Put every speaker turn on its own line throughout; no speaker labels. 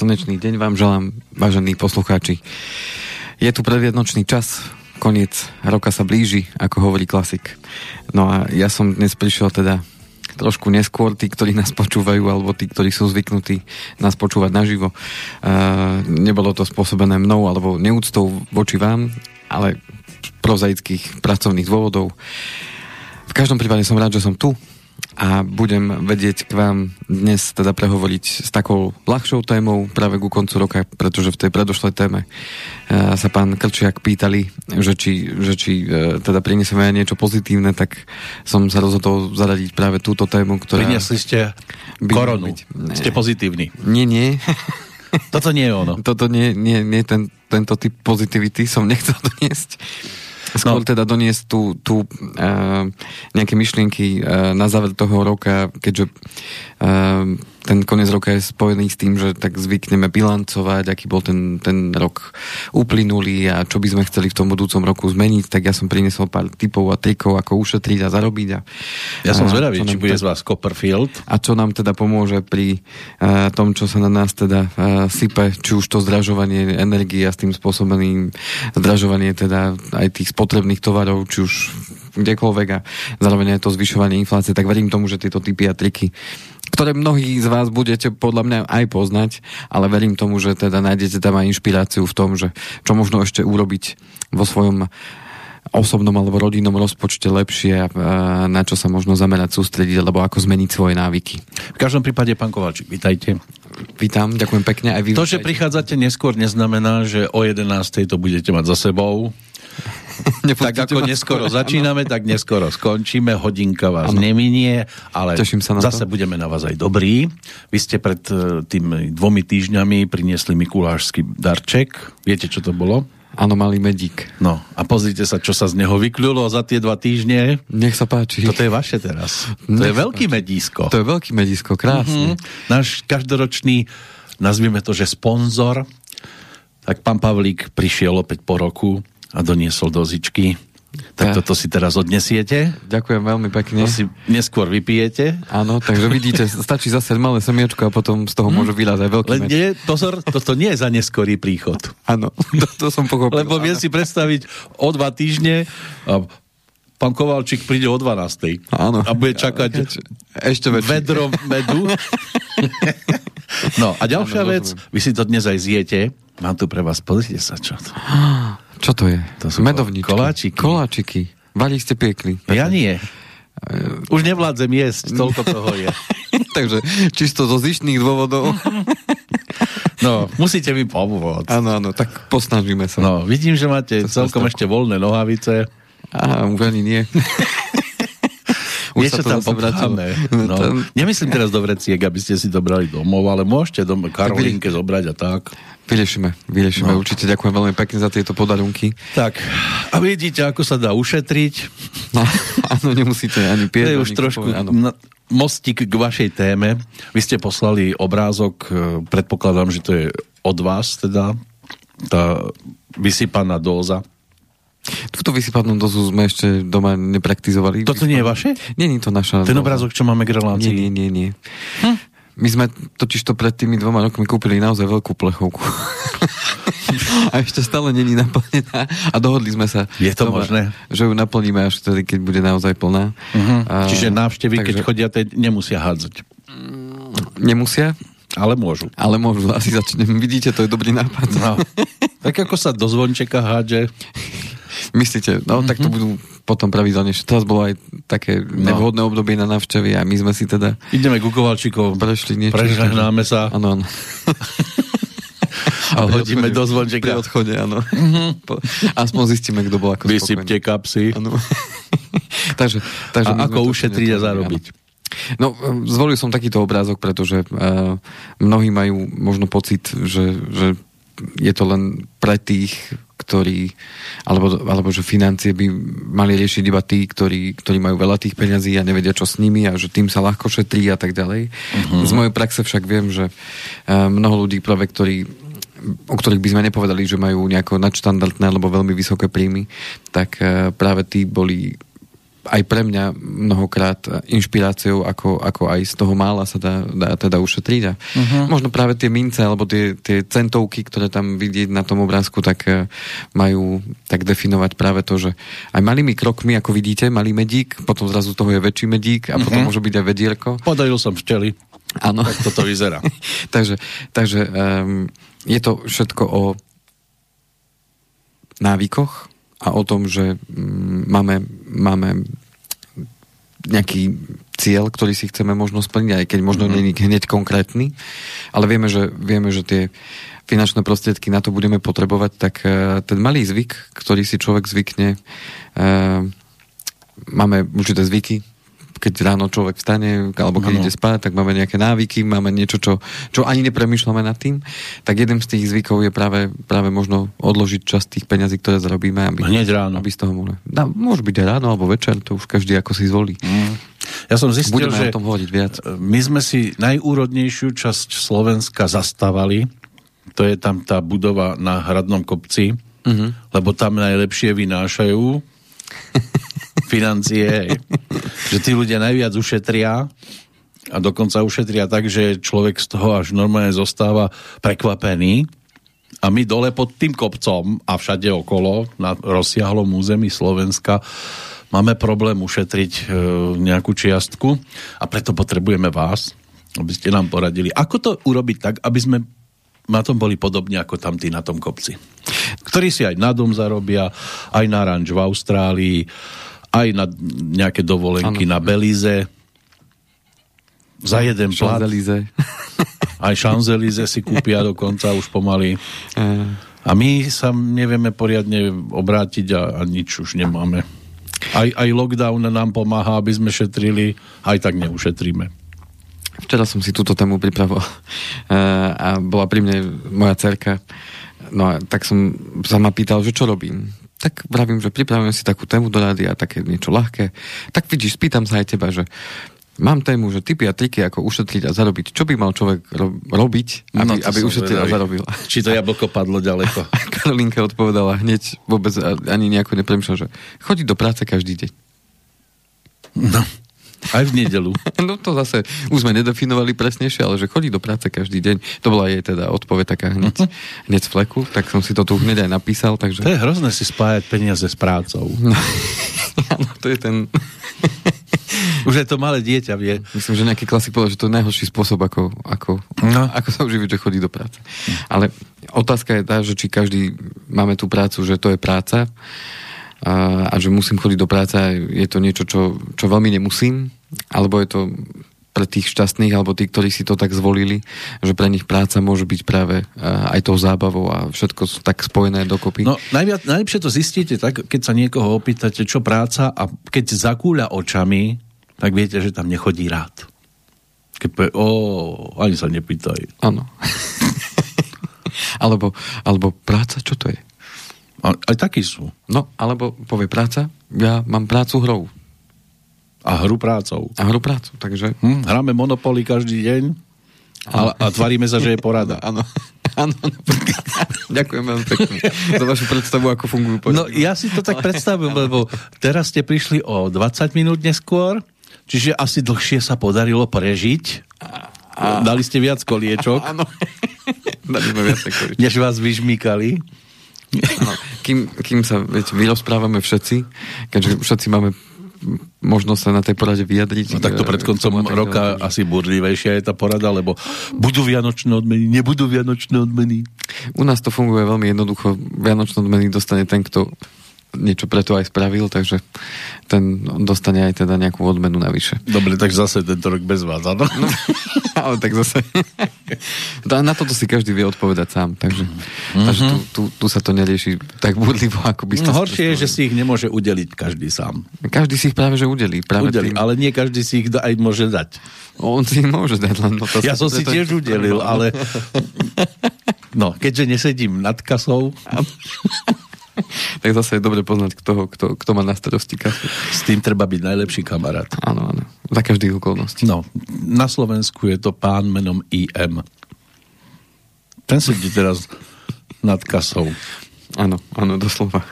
Slnečný deň vám želám, vážení poslucháči. Je tu predviednočný čas, koniec roka sa blíži, ako hovorí klasik. No a ja som dnes prišiel teda trošku neskôr, tí, ktorí nás počúvajú, alebo tí, ktorí sú zvyknutí nás počúvať naživo. Uh, nebolo to spôsobené mnou, alebo neúctou voči vám, ale prozaických pracovných dôvodov. V každom prípade som rád, že som tu, a budem vedieť k vám dnes teda prehovoriť s takou ľahšou témou práve ku koncu roka, pretože v tej predošlej téme uh, sa pán Krčiak pýtali, že či, že či uh, teda prinesieme aj niečo pozitívne, tak som sa rozhodol zaradiť práve túto tému, ktorá...
Priniesli ste koronu. Ste pozitívni.
Nie, nie.
Toto nie je ono.
Toto nie, nie, nie ten, tento typ pozitivity som nechcel doniesť. Skôr no. teda doniesť tú, tú uh, nejaké myšlienky uh, na záver toho roka, keďže uh, ten koniec roka je spojený s tým, že tak zvykneme bilancovať, aký bol ten, ten rok uplynulý a čo by sme chceli v tom budúcom roku zmeniť, tak ja som priniesol pár typov a trikov, ako ušetriť a zarobiť. A,
ja som zvedavý, či bude z vás Copperfield.
A čo nám teda pomôže pri uh, tom, čo sa na nás teda uh, sype, či už to zdražovanie energie a s tým spôsobeným zdražovanie teda aj tých spotrebných tovarov, či už kdekoľvek a zároveň aj to zvyšovanie inflácie, tak verím tomu, že tieto typy a triky ktoré mnohí z vás budete podľa mňa aj poznať, ale verím tomu, že teda nájdete tam aj inšpiráciu v tom, že čo možno ešte urobiť vo svojom osobnom alebo rodinnom rozpočte lepšie na čo sa možno zamerať, sústrediť, alebo ako zmeniť svoje návyky.
V každom prípade, pán Kovalčík, vítajte.
Vítam, ďakujem pekne. Aj vy
to, že prichádzate neskôr, neznamená, že o 11. to budete mať za sebou. tak ako neskoro začíname, tak neskoro skončíme, hodinka vás ano. neminie, ale sa na zase to. budeme na vás aj dobrí. Vy ste pred e, tými dvomi týždňami priniesli Mikulášsky darček. Viete, čo to bolo?
Áno, malý medík.
No a pozrite sa, čo sa z neho vykľulo za tie dva týždne.
Nech sa páči.
Toto je vaše teraz. Nech to je veľký páči. medísko.
To je veľký medísko, krásne. Mm-hmm.
Náš každoročný, nazvime to, že sponzor, tak pán Pavlík prišiel opäť po roku a doniesol dozičky. Tak ja. toto si teraz odnesiete.
Ďakujem veľmi pekne.
To si neskôr vypijete.
Áno, takže vidíte, stačí zase malé semiečko a potom z toho hmm. môže vylať aj veľký
Len nie, pozor, toto nie je za neskorý príchod.
Áno, to, to som pochopil.
Lebo viem si predstaviť o dva týždne a pán Kovalčík príde o 12.
Áno.
A bude čakať
ešte
vedro medu. no a ďalšia Áno, vec, vy si to dnes aj zjete. Mám tu pre vás, pozrite sa, čo to.
Čo to je?
To sú
Medovničky.
Koláčiky.
Koláčiky. Vali ste piekli.
Ja nie. Už nevládzem jesť, toľko toho je.
Takže čisto zo zištných dôvodov.
no, musíte mi pomôcť.
Áno, áno, tak posnažíme sa.
No, vidím, že máte to celkom ešte voľné nohavice.
Á, už ani nie.
Už Niečo tam popcháme. No. Tam... Nemyslím teraz do vreciek, aby ste si dobrali domov, ale môžete dom Karolinke zobrať a tak.
Vyriešime, vyriešime. No. Určite ďakujem veľmi pekne za tieto podarunky.
Tak, a vidíte, ako sa dá ušetriť.
No, áno, nemusíte ani pieť.
To je už trošku kupovať, mostík k vašej téme. Vy ste poslali obrázok, e, predpokladám, že to je od vás, teda, tá vysypaná dóza.
Túto vysypanú dozu sme ešte doma nepraktizovali.
Toto nie je vaše?
Nie, nie to naša.
Ten obrázok, čo máme k relácii?
Nie, nie, nie. nie. Hm? My sme totiž to pred tými dvoma rokmi kúpili naozaj veľkú plechovku. a ešte stále není naplnená a dohodli sme sa.
Je to doma, možné?
Že ju naplníme až vtedy, keď bude naozaj plná.
Uh-huh. A, Čiže návštevy, takže... keď chodia, nemusia hádzať.
Nemusia?
Ale môžu.
Ale môžu, asi začnem. Vidíte, to je dobrý nápad.
No. Tak ako sa do zvončeka hádže.
Myslíte, no mm-hmm. tak to mhm. budú potom pravidelne. Teraz bolo aj také no. nevhodné obdobie na návštevy a my sme si teda...
Ideme ku Kovalčíkov,
prešli niečo.
Prežehnáme sa.
Áno, áno.
a hodíme do zvončeka.
Pri odchode, áno. Mm-hmm. Aspoň zistíme, kto bol ako
Vysypte kapsy.
Áno. takže, takže
a ako ušetriť a zarobiť. Áno.
No, zvolil som takýto obrázok, pretože uh, mnohí majú možno pocit, že, že je to len pre tých, ktorí, alebo, alebo že financie by mali riešiť iba tí, ktorí, ktorí majú veľa tých peňazí a nevedia, čo s nimi a že tým sa ľahko šetrí a tak ďalej. Uh-huh. Z mojej praxe však viem, že uh, mnoho ľudí práve, ktorí o ktorých by sme nepovedali, že majú nejako nadštandardné alebo veľmi vysoké príjmy, tak uh, práve tí boli aj pre mňa mnohokrát inšpiráciou, ako, ako aj z toho mála sa dá, dá teda ušetriť. A uh-huh. Možno práve tie mince, alebo tie, tie centovky, ktoré tam vidieť na tom obrázku, tak uh, majú tak definovať práve to, že aj malými krokmi, ako vidíte, malý medík, potom zrazu toho je väčší medík a uh-huh. potom môže byť aj vedierko.
Podaril som včeli.
Áno.
Tak toto vyzerá.
takže takže um, je to všetko o návykoch, a o tom, že mm, máme, máme nejaký cieľ, ktorý si chceme možno splniť, aj keď možno mm-hmm. není hneď konkrétny, ale vieme, že, vieme, že tie finančné prostriedky na to budeme potrebovať, tak uh, ten malý zvyk, ktorý si človek zvykne, uh, máme určité zvyky, keď ráno človek vstane, alebo keď ano. ide spať, tak máme nejaké návyky, máme niečo, čo, čo ani nepremýšľame nad tým, tak jeden z tých zvykov je práve, práve možno odložiť časť tých peňazí, ktoré zarobíme. Aby,
Hneď ráno.
Aby z toho mohli. No, môže byť aj ráno, alebo večer, to už každý ako si zvolí. Mm.
Ja som zistil,
Budeme
že
o tom hovoriť viac.
my sme si najúrodnejšiu časť Slovenska zastávali, to je tam tá budova na Hradnom kopci, uh-huh. lebo tam najlepšie vynášajú financie, že tí ľudia najviac ušetria a dokonca ušetria tak, že človek z toho až normálne zostáva prekvapený a my dole pod tým kopcom a všade okolo na rozsiahlom území Slovenska máme problém ušetriť e, nejakú čiastku a preto potrebujeme vás, aby ste nám poradili, ako to urobiť tak, aby sme na tom boli podobne ako tam tí na tom kopci. Ktorí si aj na dom zarobia, aj na ranč v Austrálii, aj na nejaké dovolenky ano. na Belize. Za jeden plat. Aj Champs-Élysées si kúpia dokonca už pomaly. A my sa nevieme poriadne obrátiť a, a nič už nemáme. Aj, aj lockdown nám pomáha, aby sme šetrili, aj tak neušetríme.
Včera som si túto tému pripravoval e, a bola pri mne moja cerka. No a tak som sa ma pýtal, že čo robím tak vravím, že pripravujem si takú tému do rádia, také niečo ľahké. Tak vidíš, spýtam sa aj teba, že mám tému, že typy a triky, ako ušetriť a zarobiť. Čo by mal človek ro- robiť, aby, no, aby ušetril a zarobil?
Či to jablko padlo ďaleko?
Karolinka odpovedala hneď, vôbec ani nejako nepremýšľa, že chodí do práce každý deň.
No. Aj v nedelu.
no to zase už sme nedefinovali presnejšie, ale že chodí do práce každý deň. To bola jej teda odpoveď taká hneď, hneď z fleku, tak som si to tu hneď aj napísal. Takže...
To je hrozné si spájať peniaze s prácou.
No, áno, to je ten...
Už je to malé dieťa, vie.
Myslím, že nejaký klasik povedal, že to je najhorší spôsob, ako, ako, no. ako sa uživiť, že chodí do práce. Ale otázka je tá, že či každý máme tú prácu, že to je práca a, a že musím chodiť do práce a je to niečo, čo, čo veľmi nemusím, alebo je to pre tých šťastných, alebo tí, ktorí si to tak zvolili, že pre nich práca môže byť práve aj tou zábavou a všetko sú tak spojené dokopy.
No najviac, najlepšie to zistíte tak, keď sa niekoho opýtate, čo práca a keď zakúľa očami, tak viete, že tam nechodí rád. Keď povie, o, ani sa nepýtaj.
Áno. alebo, alebo práca, čo to je?
Aj, aj takí sú.
No, alebo povie práca, ja mám prácu hrou.
A hru prácou.
A hru prácu, takže...
Hm, hráme Monopoly každý deň a, a tvaríme sa, že je porada.
Áno. Áno, ďakujem veľmi pekne za vašu predstavu, ako fungujú
porady. No ja si to tak predstavujem, lebo teraz ste prišli o 20 minút neskôr, čiže asi dlhšie sa podarilo prežiť. A... Dali ste viac koliečok.
Áno. Dali sme viac koliečok.
Než vás vyžmýkali.
Ano, kým, kým sa viete, vyrozprávame všetci, keďže všetci máme možnosť sa na tej porade vyjadriť.
No tak to pred koncom roka ďalej. asi burlivejšia je tá porada, lebo budú vianočné odmeny, nebudú vianočné odmeny.
U nás to funguje veľmi jednoducho. Vianočné odmeny dostane ten, kto niečo preto aj spravil, takže ten dostane aj teda nejakú odmenu navyše.
Dobre, tak zase tento rok bez vás, áno? No,
ale tak zase... na toto si každý vie odpovedať sám, takže, mm-hmm. takže tu, tu, tu sa to nerieši tak budlivo, ako by.
No, horšie je, že si ich nemôže udeliť každý sám.
Každý si ich práve že udelí. Práve
udelí, tým... ale nie každý si ich aj môže dať.
On si ich môže dať, len... No
to ja som si tiež udelil, ale... No, keďže nesedím nad kasou...
tak zase je dobre poznať, kto, kto, kto má na starosti kasu.
S tým treba byť najlepší kamarát.
Áno, áno. Za každých okolností.
No, na Slovensku je to pán menom IM. Ten sedí teraz nad kasou.
Áno, áno, doslova.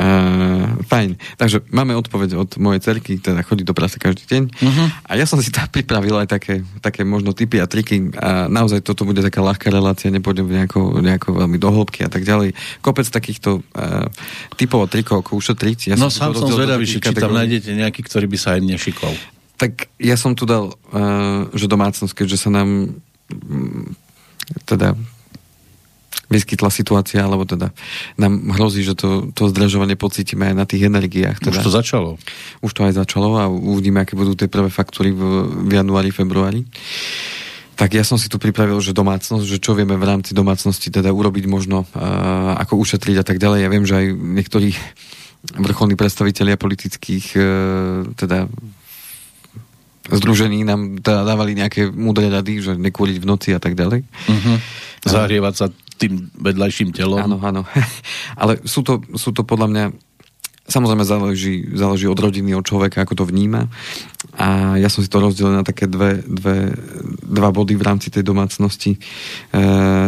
Uh, fajn. Takže máme odpoveď od mojej cerky, teda chodí do práce každý deň. Uh-huh. A ja som si tam pripravil aj také, také možno typy a triky. A naozaj toto bude taká ľahká relácia, nepôjdem nejako, nejako veľmi do hĺbky a tak ďalej. Kopec takýchto uh, typov a trikov, ako ušetriť.
Ja no sám som zvedavý, či tam nájdete nejaký, ktorý by sa aj nešikol.
Tak ja som tu dal, uh, že domácnosť, keďže sa nám um, teda vyskytla situácia, alebo teda nám hrozí, že to, to zdražovanie pocítime aj na tých energiách. Teda.
Už to začalo.
Už to aj začalo a uvidíme, aké budú tie prvé faktúry v, v januári, februári. Tak ja som si tu pripravil, že domácnosť, že čo vieme v rámci domácnosti teda urobiť možno, uh, ako ušetriť a tak ďalej. Ja viem, že aj niektorí vrcholní predstavitelia politických uh, teda združení nám dávali nejaké múdre rady, že nekúriť v noci a tak ďalej. Uh-huh.
Zahrievať sa tým vedľajším telom.
Áno, áno. Ale sú to, sú to podľa mňa Samozrejme záleží, záleží od rodiny, od človeka, ako to vníma. A ja som si to rozdelil na také dve, dve, dva body v rámci tej domácnosti. E,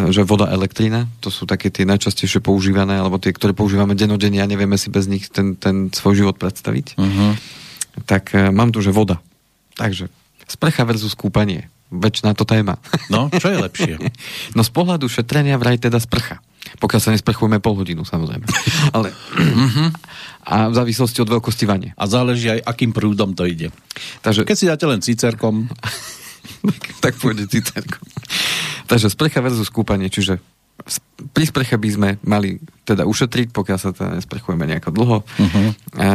že voda, elektrina, to sú také tie najčastejšie používané, alebo tie, ktoré používame denodenne a nevieme si bez nich ten, ten svoj život predstaviť. Uh-huh. Tak e, mám tu, že voda. Takže sprcha versus kúpanie väčšiná to téma.
No, čo je lepšie?
no z pohľadu šetrenia vraj teda sprcha. Pokiaľ sa nesprchujeme pol hodinu, samozrejme. Ale, mhm. a v závislosti od veľkosti vane.
A záleží aj, akým prúdom to ide. Takže, Keď si dáte len cicerkom...
tak pôjde cicerkom. Takže sprcha versus kúpanie, čiže pri sprche by sme mali teda ušetriť, pokiaľ sa teda nesprchujeme nejako dlho. Uh-huh. A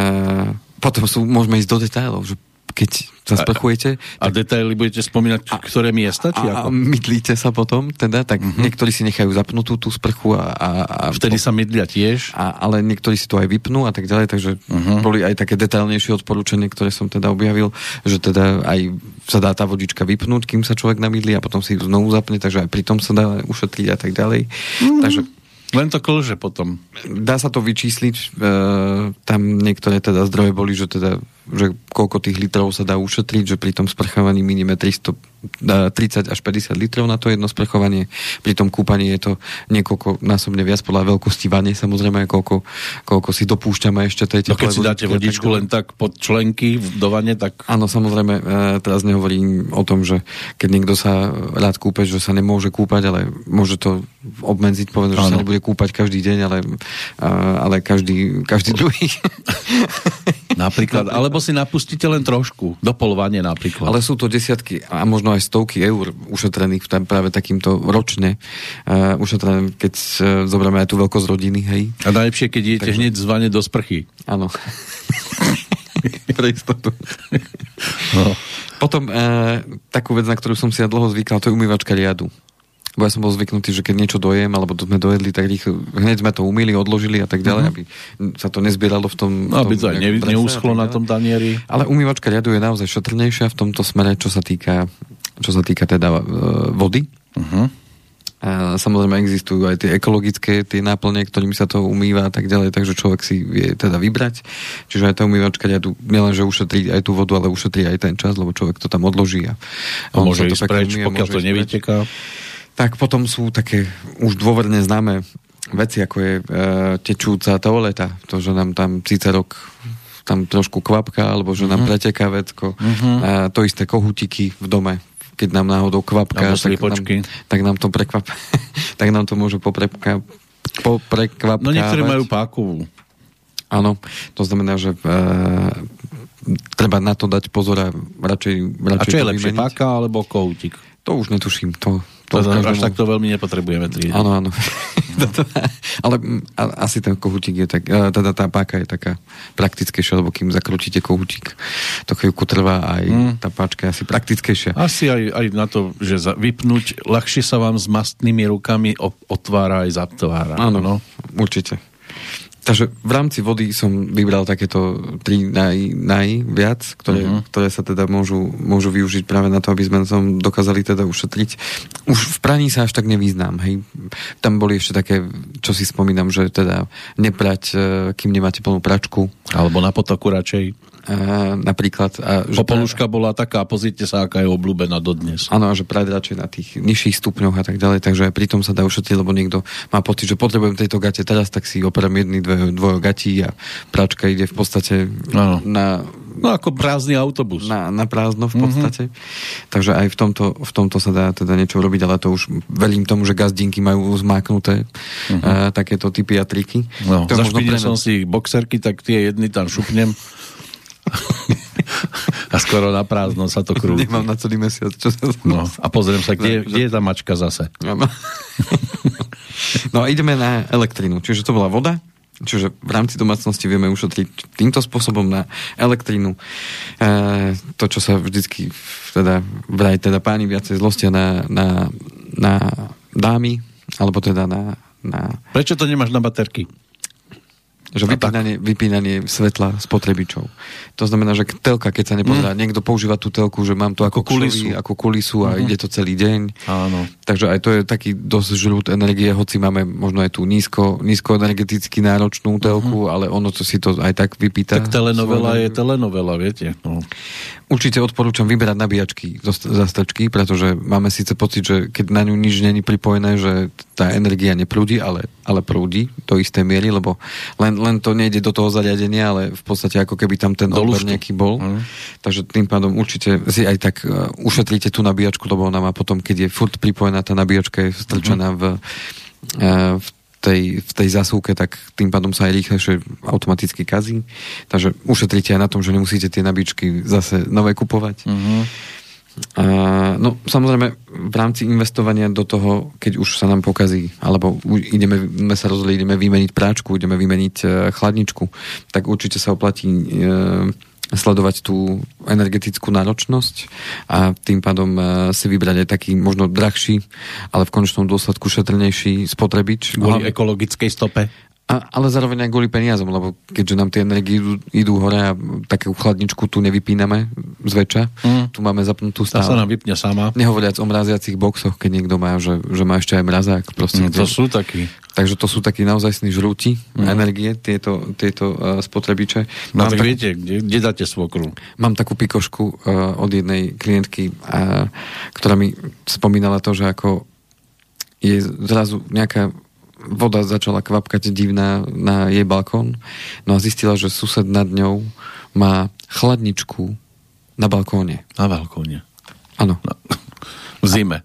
potom sú, môžeme ísť do detailov, že keď sa sprchujete.
A, tak... a detaily budete spomínať, a, ktoré miesta? Či a, ako? a
mydlíte sa potom, teda, tak uh-huh. niektorí si nechajú zapnutú tú sprchu a... a, a
Vtedy sa mydlia tiež?
A, ale niektorí si to aj vypnú a tak ďalej, takže uh-huh. boli aj také detailnejšie odporúčanie, ktoré som teda objavil, že teda aj sa dá tá vodička vypnúť, kým sa človek namydlí a potom si ju znovu zapne, takže aj pri tom sa dá ušetriť a tak ďalej. Uh-huh. Takže
len to klže potom.
Dá sa to vyčísliť. E, tam niektoré teda zdroje boli, že teda že koľko tých litrov sa dá ušetriť, že pri tom sprchovaní minime 300, 30 až 50 litrov na to jedno sprchovanie. Pri tom kúpaní je to niekoľko násobne viac podľa veľkosti vane, samozrejme, koľko, koľko si dopúšťame ešte tej
No keď si dáte vodičku tak, len tak pod členky do vane, tak...
Áno, samozrejme, e, teraz nehovorím o tom, že keď niekto sa rád kúpe, že sa nemôže kúpať, ale môže to obmedziť, povedať, že sa nebude kúpať každý deň, ale, e, ale každý, každý druhý.
Napríklad, alebo si napustíte len trošku, do polovania napríklad.
Ale sú to desiatky a možno aj stovky eur ušetrených tam práve takýmto ročne. Uh, ušetrené, keď uh, zoberieme aj tú veľkosť rodiny, hej.
A najlepšie, keď idete Takže... hneď zvane do sprchy.
Áno. Pre istotu. no. Potom uh, takú vec, na ktorú som si ja dlho zvykal, to je umývačka riadu. Bo ja som bol zvyknutý, že keď niečo dojem, alebo to sme dojedli, tak rýchlo, hneď sme to umýli, odložili a tak ďalej, mm-hmm. aby sa to nezbieralo v tom...
No, aby to aj ne, neúschlo na tom tanieri.
Ale umývačka riadu je naozaj šetrnejšia v tomto smere, čo sa týka, čo sa týka teda uh, vody. Uh-huh. A samozrejme existujú aj tie ekologické tie náplne, ktorými sa to umýva a tak ďalej, takže človek si vie teda vybrať. Čiže aj tá umývačka riadu nielen, že ušetrí aj tú vodu, ale ušetrí aj ten čas, lebo človek to tam odloží. A,
a môže ísť preč, pokiaľ to nevyteká.
Tak potom sú také už dôverne známe veci, ako je e, tečúca toaleta, to, že nám tam rok tam trošku kvapka, alebo že nám uh-huh. preteká vecko. Uh-huh. A to isté kohutiky v dome, keď nám náhodou kvapka, tak nám, tak nám to prekvap, tak nám to môže poprekvapkávať.
No niektoré majú pákovú.
Áno, to znamená, že e, treba na to dať pozor a radšej, radšej
A čo je lepšie, páka alebo kohutík?
To už netuším, to,
to až takto veľmi nepotrebujeme triediť.
Áno, áno. Ale a, asi ten kohutík je tak, teda tá páka je taká praktickejšia, lebo kým zakrúčite kohutík, to chvíľku trvá aj mm. tá páčka je asi praktickejšia.
Asi aj, aj na to, že za, vypnúť, ľahšie sa vám s mastnými rukami otvára aj zatvára.
Áno, no? určite. Takže v rámci vody som vybral takéto tri naj, najviac, ktoré, uh-huh. ktoré sa teda môžu, môžu využiť práve na to, aby sme som dokázali teda ušetriť. Už v praní sa až tak nevýznam, hej. Tam boli ešte také, čo si spomínam, že teda neprať, e, kým nemáte plnú pračku.
Alebo na potoku radšej.
Napríklad. A,
že Popoluška pra... bola taká, pozrite sa, aká je obľúbená dodnes.
Áno, že práve radšej na tých nižších stupňoch a tak ďalej, takže aj pri tom sa dá ušetriť, lebo niekto má pocit, že potrebujem tejto gate teraz, tak si operem jedný, dve, dvojo gatí a práčka ide v podstate ano. na
No ako prázdny autobus.
Na, na prázdno v podstate. Mm-hmm. Takže aj v tomto, v tomto sa dá teda niečo robiť, ale to už verím tomu, že gazdinky majú zmáknuté mm-hmm. uh, takéto typy a triky.
No, zašpinil som si boxerky, tak tie jedny tam šupnem. a skoro na prázdno sa to krúti.
Nemám na celý mesiac. Čo sa
no, a pozriem sa, kde, kde je tá mačka zase.
no a ideme na elektrinu. Čiže to bola voda, Čiže v rámci domácnosti vieme ušetriť týmto spôsobom na elektrínu. E, to, čo sa vždycky teda, vraj teda páni viacej zlostia na, na, na dámy, alebo teda na, na...
Prečo to nemáš na baterky?
Že vypínanie, vypínanie svetla spotrebičov. To znamená, že telka, keď sa nepozerá, mm. niekto používa tú telku, že mám to ako, ako kulisu, ako kulisu a mm-hmm. ide to celý deň.
Áno.
Takže aj to je taký dosť žrút energie, hoci máme možno aj tú nízko, nízko energeticky náročnú telku, mm-hmm. ale ono to si to aj tak vypýta.
Tak telenovela je telenovela, viete. No.
Určite odporúčam vyberať nabíjačky za strčky, pretože máme síce pocit, že keď na ňu nič není pripojené, že tá energia neprúdi, ale, ale prúdi do istej miery, lebo len, len to nejde do toho zariadenia, ale v podstate ako keby tam ten odber nejaký bol. Mm. Takže tým pádom určite si aj tak uh, ušetríte tú nabíjačku, lebo ona má potom, keď je furt pripojená tá nabíjačka, je strčená mm. v, uh, v tej, v tej zasúke, tak tým pádom sa aj rýchlejšie automaticky kazí. Takže ušetríte aj na tom, že nemusíte tie nabíčky zase nové kupovať. Uh-huh. No samozrejme v rámci investovania do toho, keď už sa nám pokazí, alebo ideme, sa rozhodli, ideme vymeniť práčku, ideme vymeniť uh, chladničku, tak určite sa oplatí uh, sledovať tú energetickú náročnosť a tým pádom e, si vybrať aj taký možno drahší, ale v konečnom dôsledku šetrnejší spotrebič.
Kvôli ekologickej stope?
A, ale zároveň aj kvôli peniazom, lebo keďže nám tie energie idú, idú hore a takú chladničku tu nevypíname zväčša, mm. tu máme zapnutú stále.
Tá sa nám vypne sama.
Nehovoriac o mraziacich boxoch, keď niekto má, že, že má ešte aj mrazák. Proste,
mm, to sú takí.
Takže to sú takí naozaj žrúti mm. energie, tieto, tieto uh, spotrebiče.
No tak, tak viete, kde, kde dáte svokru?
Mám takú pikošku uh, od jednej klientky, uh, ktorá mi spomínala to, že ako je zrazu nejaká voda začala kvapkať divná na jej balkón. No a zistila, že sused nad ňou má chladničku na balkóne.
Na balkóne.
Áno. No.
V zime.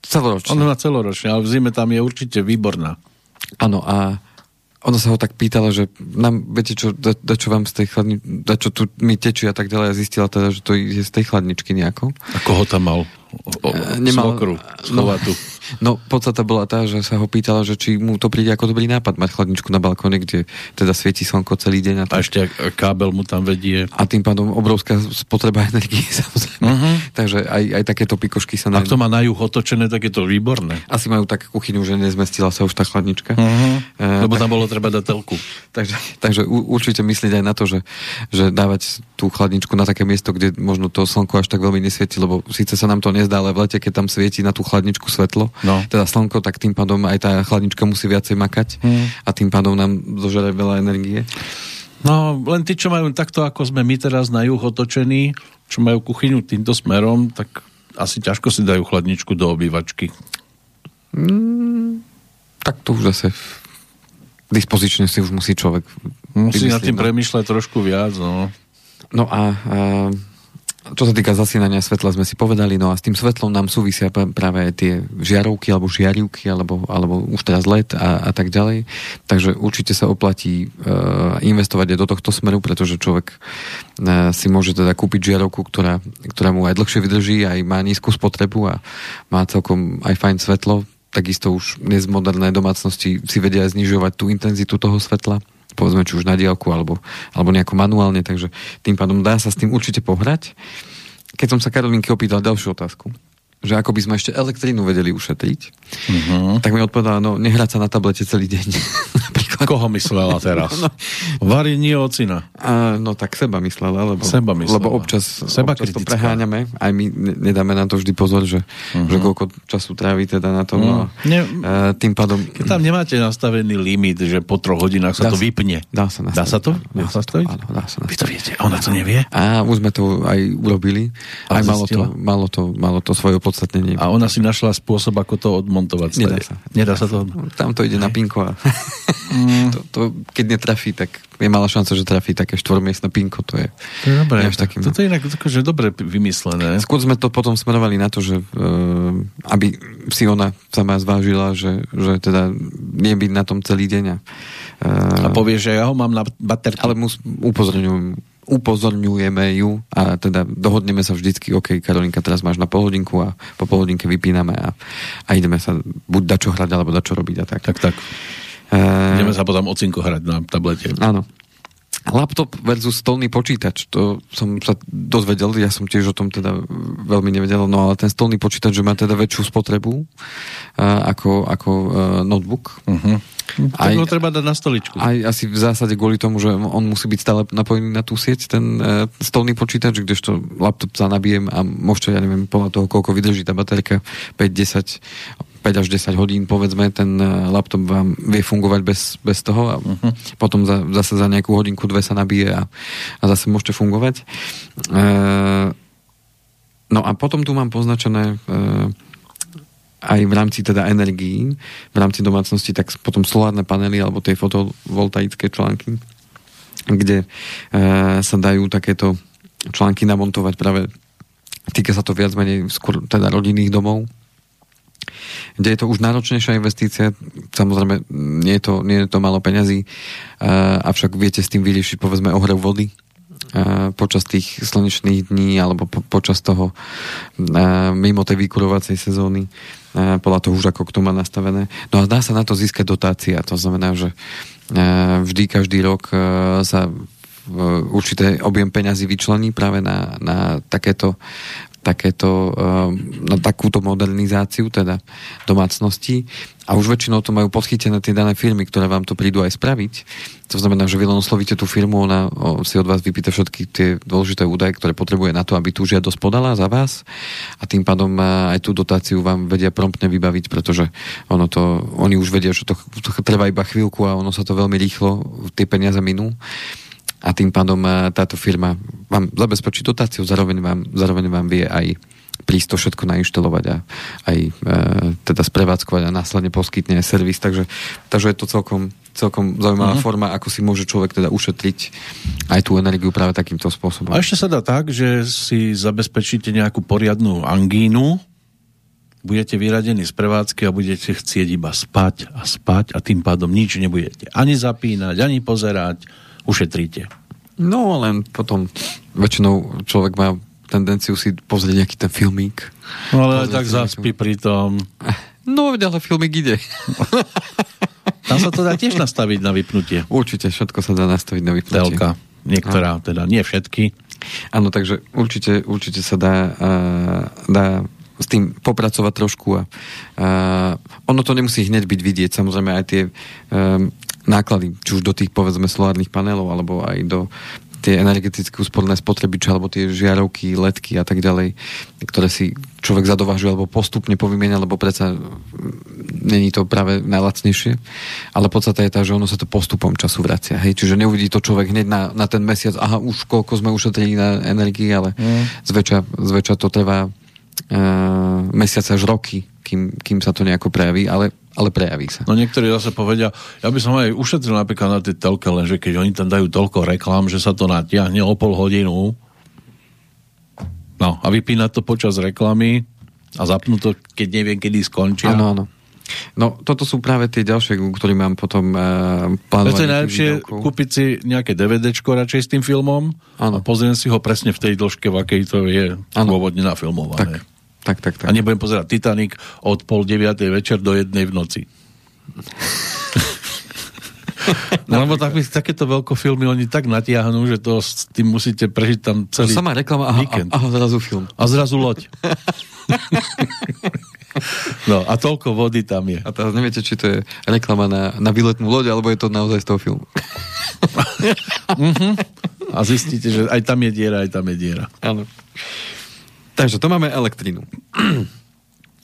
Celoročne.
Ona má celoročne, ale v zime tam je určite výborná.
Áno a ona sa ho tak pýtala, že nám, viete čo, da, da čo vám z tej chladničky, da čo tu mi tečí a tak ďalej a zistila teda, že to je z tej chladničky nejako.
A koho tam mal? O, o, Nemal, smokru, schovatu.
No, No, podstata bola tá, že sa ho pýtala, že či mu to príde ako dobrý nápad mať chladničku na balkóne, kde teda svieti slnko celý deň.
A, a ešte kábel mu tam vedie.
A tým pádom obrovská spotreba energie, samozrejme. Uh-huh. Takže aj, aj takéto pikošky sa...
Na... Ak to má na juh otočené, tak je to výborné.
Asi majú tak kuchyňu, že nezmestila sa už tá chladnička.
Uh-huh. E, Lebo tak... tam bolo treba dať telku.
takže, takže určite myslieť aj na to, že, že dávať tú chladničku na také miesto, kde možno to slnko až tak veľmi nesvieti, lebo síce sa nám to nezdá, ale v lete, keď tam svieti na tú chladničku svetlo, no. teda slnko, tak tým pádom aj tá chladnička musí viacej makať hmm. a tým pádom nám zožere veľa energie.
No, len tí, čo majú takto, ako sme my teraz na juh otočení, čo majú kuchyňu týmto smerom, tak asi ťažko si dajú chladničku do obývačky.
Mm, tak to už zase dispozične si už musí človek
Musí nad tým no. premyšľať trošku viac, no.
No a, a čo sa týka zasínania svetla, sme si povedali, no a s tým svetlom nám súvisia práve tie žiarovky alebo žiarivky, alebo, alebo už teraz LED a, a tak ďalej. Takže určite sa oplatí uh, investovať aj do tohto smeru, pretože človek uh, si môže teda kúpiť žiarovku, ktorá, ktorá mu aj dlhšie vydrží, aj má nízku spotrebu a má celkom aj fajn svetlo. Takisto už dnes moderné domácnosti si vedia znižovať tú intenzitu toho svetla povedzme či už na diálku alebo, alebo nejako manuálne, takže tým pádom dá sa s tým určite pohrať. Keď som sa Karolinky opýtal ďalšiu otázku, že ako by sme ešte elektrínu vedeli ušetriť, uh-huh. tak mi odpovedala, no nehrať sa na tablete celý deň.
Koho myslela teraz? No, Vary nie ocina.
A, no tak seba myslela, lebo,
seba myslela.
lebo občas, seba občas to preháňame, aj my nedáme na to vždy pozor, že, uh-huh. že koľko času trávi teda na tom. Uh-huh. No, ne, a, tým pádom...
Keď tam nemáte nastavený limit, že po troch hodinách sa dá to vypne.
Dá sa
nastaviť. Dá sa to? Dá,
sa
to?
Áno, dá sa nastaviť.
Vy to viete, ona to nevie?
A už sme to aj urobili. A aj malo to, malo, to, malo to svoje opodstatnenie.
A ona si našla spôsob, ako to odmontovať.
Nedá sa.
Nedá sa to?
Tam to ide na pinko a mm. To, to, keď netrafí, tak je malá šanca, že trafí také štvormiestne pinko. To je,
to je dobré. Takým, Toto je inak akože dobre vymyslené.
Skôr sme to potom smerovali na to, že uh, aby si ona sama zvážila, že, že teda nie byť na tom celý deň. A,
uh, a povie, že ja ho mám na baterky.
Ale mus, upozorňujem upozorňujeme ju a teda dohodneme sa vždycky, OK, Karolinka, teraz máš na polhodinku a po polhodinke vypíname a, a ideme sa buď dačo hrať, alebo dačo robiť a tak.
Tak, tak. Uh, ideme sa potom ocinko hrať na tablete.
Áno. Laptop versus stolný počítač, to som sa dozvedel, ja som tiež o tom teda veľmi nevedel, no ale ten stolný počítač, že má teda väčšiu spotrebu uh, ako, ako uh, notebook. Uh-huh.
Aj, ho treba dať na stoličku.
Aj asi v zásade kvôli tomu, že on musí byť stále napojený na tú sieť, ten uh, stolný počítač, kdežto laptop sa nabijem a môžete, ja neviem, podľa toho, koľko vydrží tá baterka, 5, 10, 5 až 10 hodín, povedzme, ten uh, laptop vám vie fungovať bez, bez toho a uh-huh. potom za, zase za nejakú hodinku, dve sa nabije a, a zase môžete fungovať. Uh, no a potom tu mám poznačené uh, aj v rámci teda energií, v rámci domácnosti, tak potom solárne panely alebo tie fotovoltaické články, kde e, sa dajú takéto články namontovať práve týka sa to viac menej skôr teda rodinných domov, kde je to už náročnejšia investícia, samozrejme nie je to, nie je to malo peňazí, e, avšak viete s tým vyriešiť povedzme ohrev vody, počas tých slnečných dní alebo po, počas toho mimo tej vykurovacej sezóny podľa toho už ako kto má nastavené. No a dá sa na to získať dotácia. To znamená, že vždy každý rok sa určité objem peňazí vyčlení práve na, na takéto takéto, ehm, na takúto modernizáciu teda domácnosti. A už väčšinou to majú podchytené tie dané firmy, ktoré vám to prídu aj spraviť. To znamená, že vy len oslovíte tú firmu, ona si od vás vypýta všetky tie dôležité údaje, ktoré potrebuje na to, aby tú žiadosť podala za vás. A tým pádom aj tú dotáciu vám vedia promptne vybaviť, pretože ono to, oni už vedia, že to, to trvá iba chvíľku a ono sa to veľmi rýchlo, tie peniaze minú a tým pádom eh, táto firma vám zabezpečí dotáciu, zároveň vám, zároveň vám vie aj prísť to všetko nainštalovať a aj e, teda sprevádzkovať a následne poskytne aj servis, takže, takže je to celkom, celkom zaujímavá uh-huh. forma, ako si môže človek teda ušetriť aj tú energiu práve takýmto spôsobom.
A ešte sa dá tak, že si zabezpečíte nejakú poriadnu angínu, budete vyradení z prevádzky a budete chcieť iba spať a spať a tým pádom nič nebudete ani zapínať, ani pozerať, ušetríte.
No, len potom väčšinou človek má tendenciu si pozrieť nejaký ten filmík.
No ale aj tak zaspí pri tom.
No, ale filmík ide.
Tam sa to dá tiež nastaviť na vypnutie.
Určite, všetko sa dá nastaviť na vypnutie.
Telka. Niektorá, a. teda nie všetky.
Áno, takže určite, určite sa dá, uh, dá s tým popracovať trošku a uh, ono to nemusí hneď byť vidieť, samozrejme aj tie um, náklady, či už do tých povedzme solárnych panelov, alebo aj do tie energeticky úsporné spotrebiče, alebo tie žiarovky, ledky a tak ďalej, ktoré si človek zadovážuje alebo postupne povymienia, lebo predsa není to práve najlacnejšie. Ale podstate je tá, že ono sa to postupom času vracia. Hej? Čiže neuvidí to človek hneď na, na ten mesiac, aha, už koľko sme ušetrili na energii, ale mm. zväčša, zväčša to trvá uh, mesiace až roky, kým, kým sa to nejako prejaví, ale ale prejaví sa.
No niektorí zase povedia, ja by som aj ušetril napríklad na tie telke, lenže keď oni tam dajú toľko reklám, že sa to natiahne o pol hodinu, no a vypínať to počas reklamy a zapnúť to, keď neviem, kedy skončia.
Áno, áno. No, toto sú práve tie ďalšie, ktoré mám potom uh, plánovať.
To je najlepšie kúpiť si nejaké DVDčko radšej s tým filmom ano. a pozriem si ho presne v tej dĺžke, v akej to je ano. pôvodne nafilmované.
Tak. Tak, tak, tak.
A nebudem pozerať Titanic od pol deviatej večer do jednej v noci. No lebo tak, takéto veľkofilmy oni tak natiahnu, že to s tým musíte prežiť tam celý
Sama reklama, aha, víkend. Aha, zrazu film.
A zrazu loď. No a toľko vody tam je.
A teraz neviete, či to je reklama na, na výletnú loď, alebo je to naozaj z toho filmu.
uh-huh. A zistíte, že aj tam je diera, aj tam je diera.
Áno. Takže to máme elektrínu.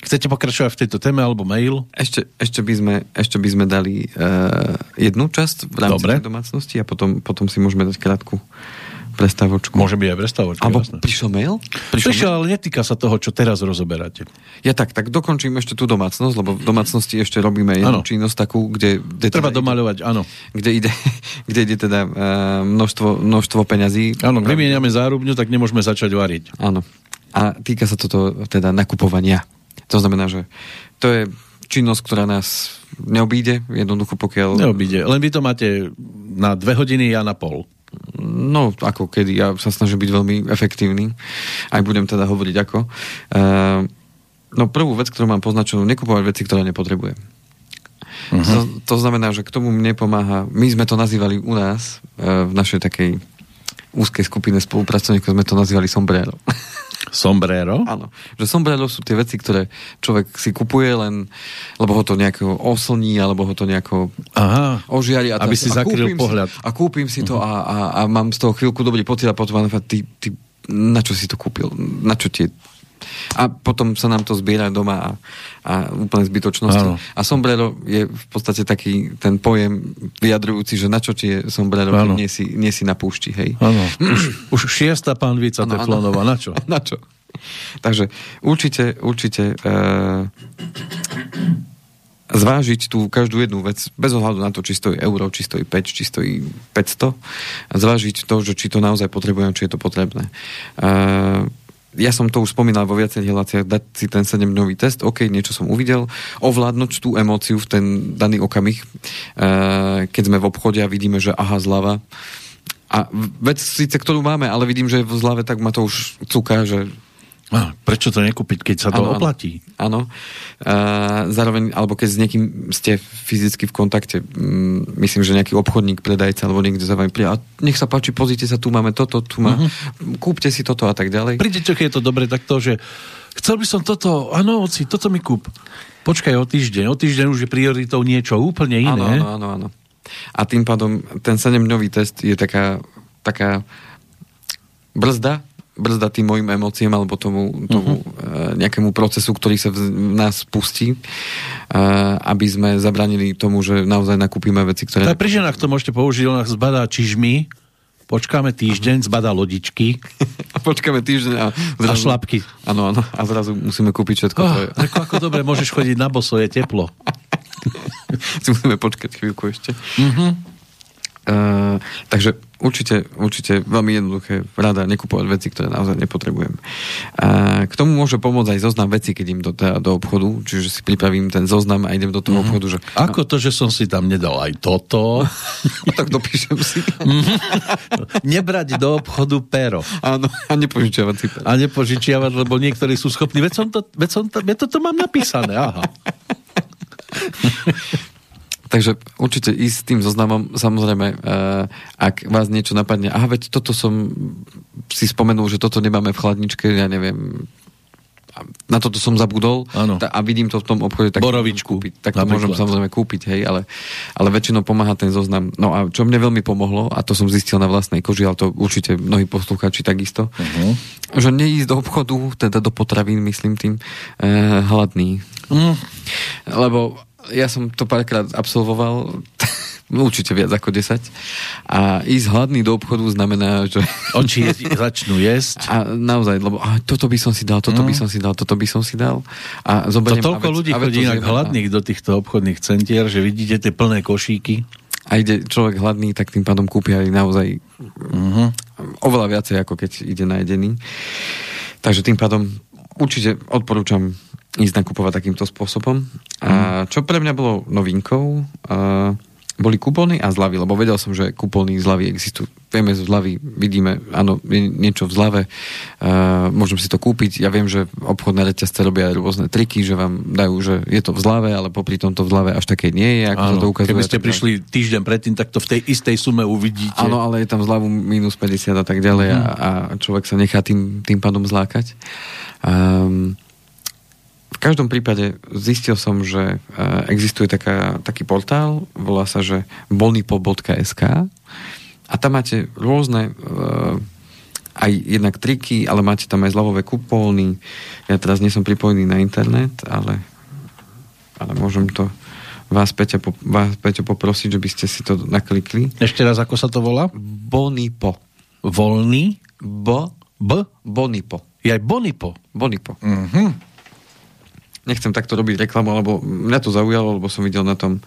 Chcete pokračovať v tejto téme alebo mail?
Ešte, ešte, by, sme, ešte by sme dali uh, jednu časť v rámci Dobre. domácnosti a potom, potom si môžeme dať krátku prestávočku.
Môže byť aj prestávočka,
Alebo jasné. prišiel mail?
Prišiel, prišiel mail? ale netýka sa toho, čo teraz rozoberáte.
Ja tak, tak dokončím ešte tú domácnosť, lebo v domácnosti ešte robíme jednu ano. činnosť takú, kde... kde
Treba teda domaľovať, ide, áno.
Kde ide, kde ide teda uh, množstvo, množstvo peňazí.
Áno, vymieňame zárubňu, tak nemôžeme začať variť.
Áno. A týka sa toto teda nakupovania. To znamená, že to je činnosť, ktorá nás neobíde, jednoducho pokiaľ...
Neobíde, len vy to máte na dve hodiny, ja na pol.
No, ako kedy. Ja sa snažím byť veľmi efektívny. Aj budem teda hovoriť ako. Uh, no, prvú vec, ktorú mám poznačenú, nekupovať veci, ktoré nepotrebujem. Uh-huh. To, to znamená, že k tomu mne pomáha, my sme to nazývali u nás, uh, v našej takej úzkej skupine spolupracovníkov sme to nazývali sombrero.
Sombrero?
Áno. Že sombrero sú tie veci, ktoré človek si kupuje len, lebo ho to nejako oslní, alebo ho to nejako
Aha,
ožiari.
A aby si a zakryl pohľad.
Si, a kúpim si to uh-huh. a, a, a mám z toho chvíľku dobrý pocit a potom ty, ty, na čo si to kúpil? Na čo ti a potom sa nám to zbiera doma a, a úplne zbytočnosti. Áno. A sombrero je v podstate taký ten pojem vyjadrujúci, že na čo ti je sombrero, keď nie si, nie si na púšti, hej.
Áno. Už, už šiesta pánvica Teflonova, na čo?
na čo? Takže určite, určite uh, zvážiť tú každú jednu vec, bez ohľadu na to, či stojí euro, či stojí 5, či stojí 500, a zvážiť to, že či to naozaj potrebujem, či je to potrebné. Uh, ja som to už spomínal vo viacerých reláciách, dať si ten 7-dňový test, OK, niečo som uvidel, ovládnuť tú emóciu v ten daný okamih, e, keď sme v obchode a vidíme, že aha, zľava. A vec síce, ktorú máme, ale vidím, že v zlave, tak ma to už cúka, že
a prečo to nekúpiť, keď sa to ano, oplatí?
Áno. zároveň, alebo keď s niekým ste fyzicky v kontakte, mm, myslím, že nejaký obchodník, predajca, alebo niekto za vami príde, a nech sa páči, pozrite sa, tu máme toto, tu má, uh-huh. kúpte si toto a tak ďalej.
Prídete, keď je to dobre, tak to, že chcel by som toto, áno, oci, toto mi kúp. Počkaj o týždeň, o týždeň už je prioritou niečo úplne iné.
Áno, áno, áno, áno. A tým pádom ten 7-dňový test je taká, taká brzda, brzda tým mojim emóciám alebo tomu, tomu uh-huh. nejakému procesu, ktorý sa v nás pustí, uh, aby sme zabranili tomu, že naozaj nakúpime veci, ktoré...
Tak pri ženách to môžete použiť, ona zbadá čižmy, počkáme týždeň, uh-huh. zbadá lodičky.
a počkáme týždeň a,
zrazu, a šlapky.
Áno, áno, a zrazu musíme kúpiť všetko. Oh,
ako, ako dobre, môžeš chodiť na boso, je teplo.
si musíme počkať chvíľku ešte. Uh-huh. Uh, takže určite, určite veľmi jednoduché rada nekupovať veci, ktoré naozaj nepotrebujem. Uh, k tomu môže pomôcť aj zoznam veci, keď idem do, teda, do obchodu, čiže si pripravím ten zoznam a idem do toho mm-hmm. obchodu. Že,
Ako to, že som si tam nedal aj toto?
tak dopíšem si.
Nebrať do obchodu pero.
Áno, a nepožičiavať si pero.
A nepožičiavať, lebo niektorí sú schopní. Veď som to, veď som to, veď toto mám napísané, aha.
Takže určite ísť s tým zoznamom, samozrejme, uh, ak vás niečo napadne, aha, veď toto som si spomenul, že toto nemáme v chladničke, ja neviem, na toto som zabudol tá, a vidím to v tom obchode, tak
Borovičku,
kúpiť, tak to môžem samozrejme kúpiť, hej, ale, ale väčšinou pomáha ten zoznam. No a čo mne veľmi pomohlo, a to som zistil na vlastnej koži, ale to určite mnohí poslucháči takisto, uh-huh. že neísť do obchodu, teda do potravín, myslím tým, eh, hladný. Uh-huh. Lebo ja som to párkrát absolvoval, určite viac ako 10. A ísť hladný do obchodu znamená, že...
Oči začnú jesť.
A naozaj, lebo a toto by som si dal, toto mm. by som si dal, toto by som si dal. A zoberiem,
to toľko ľudí chodí inak hladných do týchto obchodných centier, že vidíte tie plné košíky.
A ide človek hladný, tak tým pádom kúpi aj naozaj mm-hmm. oveľa viacej, ako keď ide najedený. Takže tým pádom určite odporúčam ísť nakupovať takýmto spôsobom. A mhm. čo pre mňa bolo novinkou, boli kupóny a zľavy, lebo vedel som, že kupóny zľavy existujú. Vieme, z zľavy vidíme, áno, je niečo v zľave, uh, môžem si to kúpiť. Ja viem, že obchodné reťazce robia rôzne triky, že vám dajú, že je to v zľave, ale popri tomto v zľave až také nie je, ako áno, to ukazuje.
Keby ste prišli týždeň predtým, tak to v tej istej sume uvidíte.
Áno, ale je tam zľavu minus 50 a tak ďalej mm. a, a človek sa nechá tým, tým pádom zlákať. Um, v každom prípade zistil som, že existuje taká, taký portál, volá sa, že bonipo.sk a tam máte rôzne aj jednak triky, ale máte tam aj zľavové kupóny. Ja teraz nie som pripojený na internet, ale, ale môžem to vás, Peťa, vás, Peťo, poprosiť, že by ste si to naklikli.
Ešte raz, ako sa to volá?
Bonipo.
Volný?
B.
B?
Bonipo.
Je aj Bonipo.
Bonipo.
Uh-huh.
Nechcem takto robiť reklamu, lebo mňa to zaujalo, lebo som videl na tom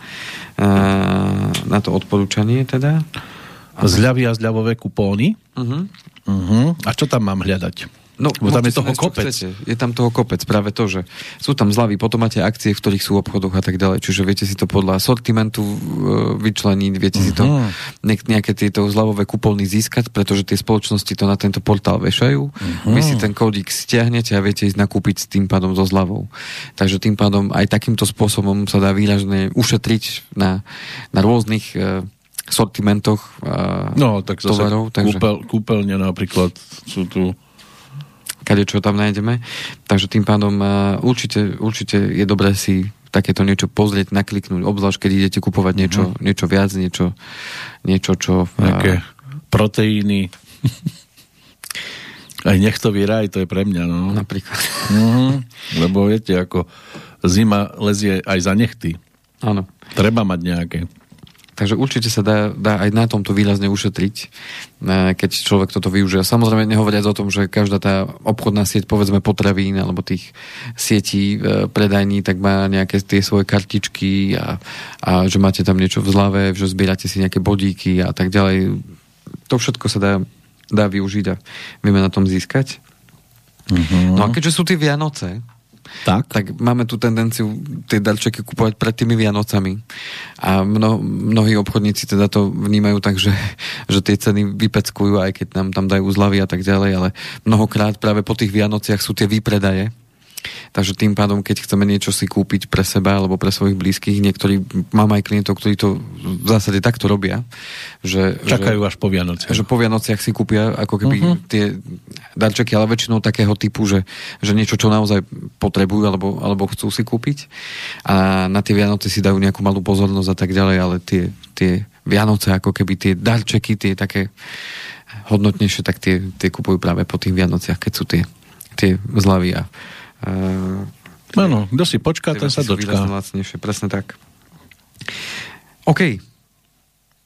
uh, na to odporúčanie teda.
Zľavy a zľavové kupóny.
Uh-huh.
Uh-huh. A čo tam mám hľadať?
No, Bo tam je toho kopec. Je tam toho kopec, práve to, že sú tam zľavy, potom máte akcie, v ktorých sú obchodoch a tak ďalej, čiže viete si to podľa sortimentu uh, vyčleniť, viete uh-huh. si to mhm. nejaké tieto zľavové kupóny získať, pretože tie spoločnosti to na tento portál vešajú. Uh-huh. Vy si ten kódik stiahnete a viete ísť nakúpiť s tým pádom so zľavou. Takže tým pádom aj takýmto spôsobom sa dá výražne ušetriť na, na rôznych uh, sortimentoch uh,
no, tak tovarov. Takže... Kúpel, kúpeľne napríklad sú tu
kade čo tam nájdeme. Takže tým pádom uh, určite, určite je dobré si takéto niečo pozrieť, nakliknúť, obzvlášť keď idete kupovať niečo, uh-huh. niečo viac, niečo, niečo čo...
Nejaké uh, proteíny. Aj nechtový raj, to je pre mňa, no.
Napríklad.
Uh-huh. Lebo viete, ako zima lezie aj za nechty.
Áno.
Treba mať nejaké.
Takže určite sa dá, dá aj na tomto výrazne ušetriť, e, keď človek toto využije. Samozrejme, nehovoriac o tom, že každá tá obchodná sieť, povedzme potravín alebo tých sietí e, predajní, tak má nejaké tie svoje kartičky a, a že máte tam niečo v zlave, že zbierate si nejaké bodíky a tak ďalej. To všetko sa dá, dá využiť a vieme na tom získať. Uh-huh. No a keďže sú tie Vianoce,
tak.
tak máme tu tendenciu tie darčeky kupovať pred tými Vianocami. A mno, mnohí obchodníci teda to vnímajú tak, že, že tie ceny vypeckujú, aj keď nám tam dajú zľavy a tak ďalej, ale mnohokrát práve po tých Vianociach sú tie výpredaje Takže tým pádom, keď chceme niečo si kúpiť pre seba alebo pre svojich blízkych, niektorí, mám aj klientov, ktorí to v zásade takto robia. Že,
Čakajú že, až po Vianociach.
Že po Vianociach si kúpia ako keby uh-huh. tie darčeky, ale väčšinou takého typu, že, že niečo, čo naozaj potrebujú alebo, alebo chcú si kúpiť. A na tie Vianoce si dajú nejakú malú pozornosť a tak ďalej, ale tie, tie Vianoce, ako keby tie darčeky, tie také hodnotnejšie, tak tie, tie kupujú práve po tých Vianociach, keď sú tie, tie zľavy a
Áno, kto si počká, ten sa dočká.
Lacnejšie, presne tak. OK.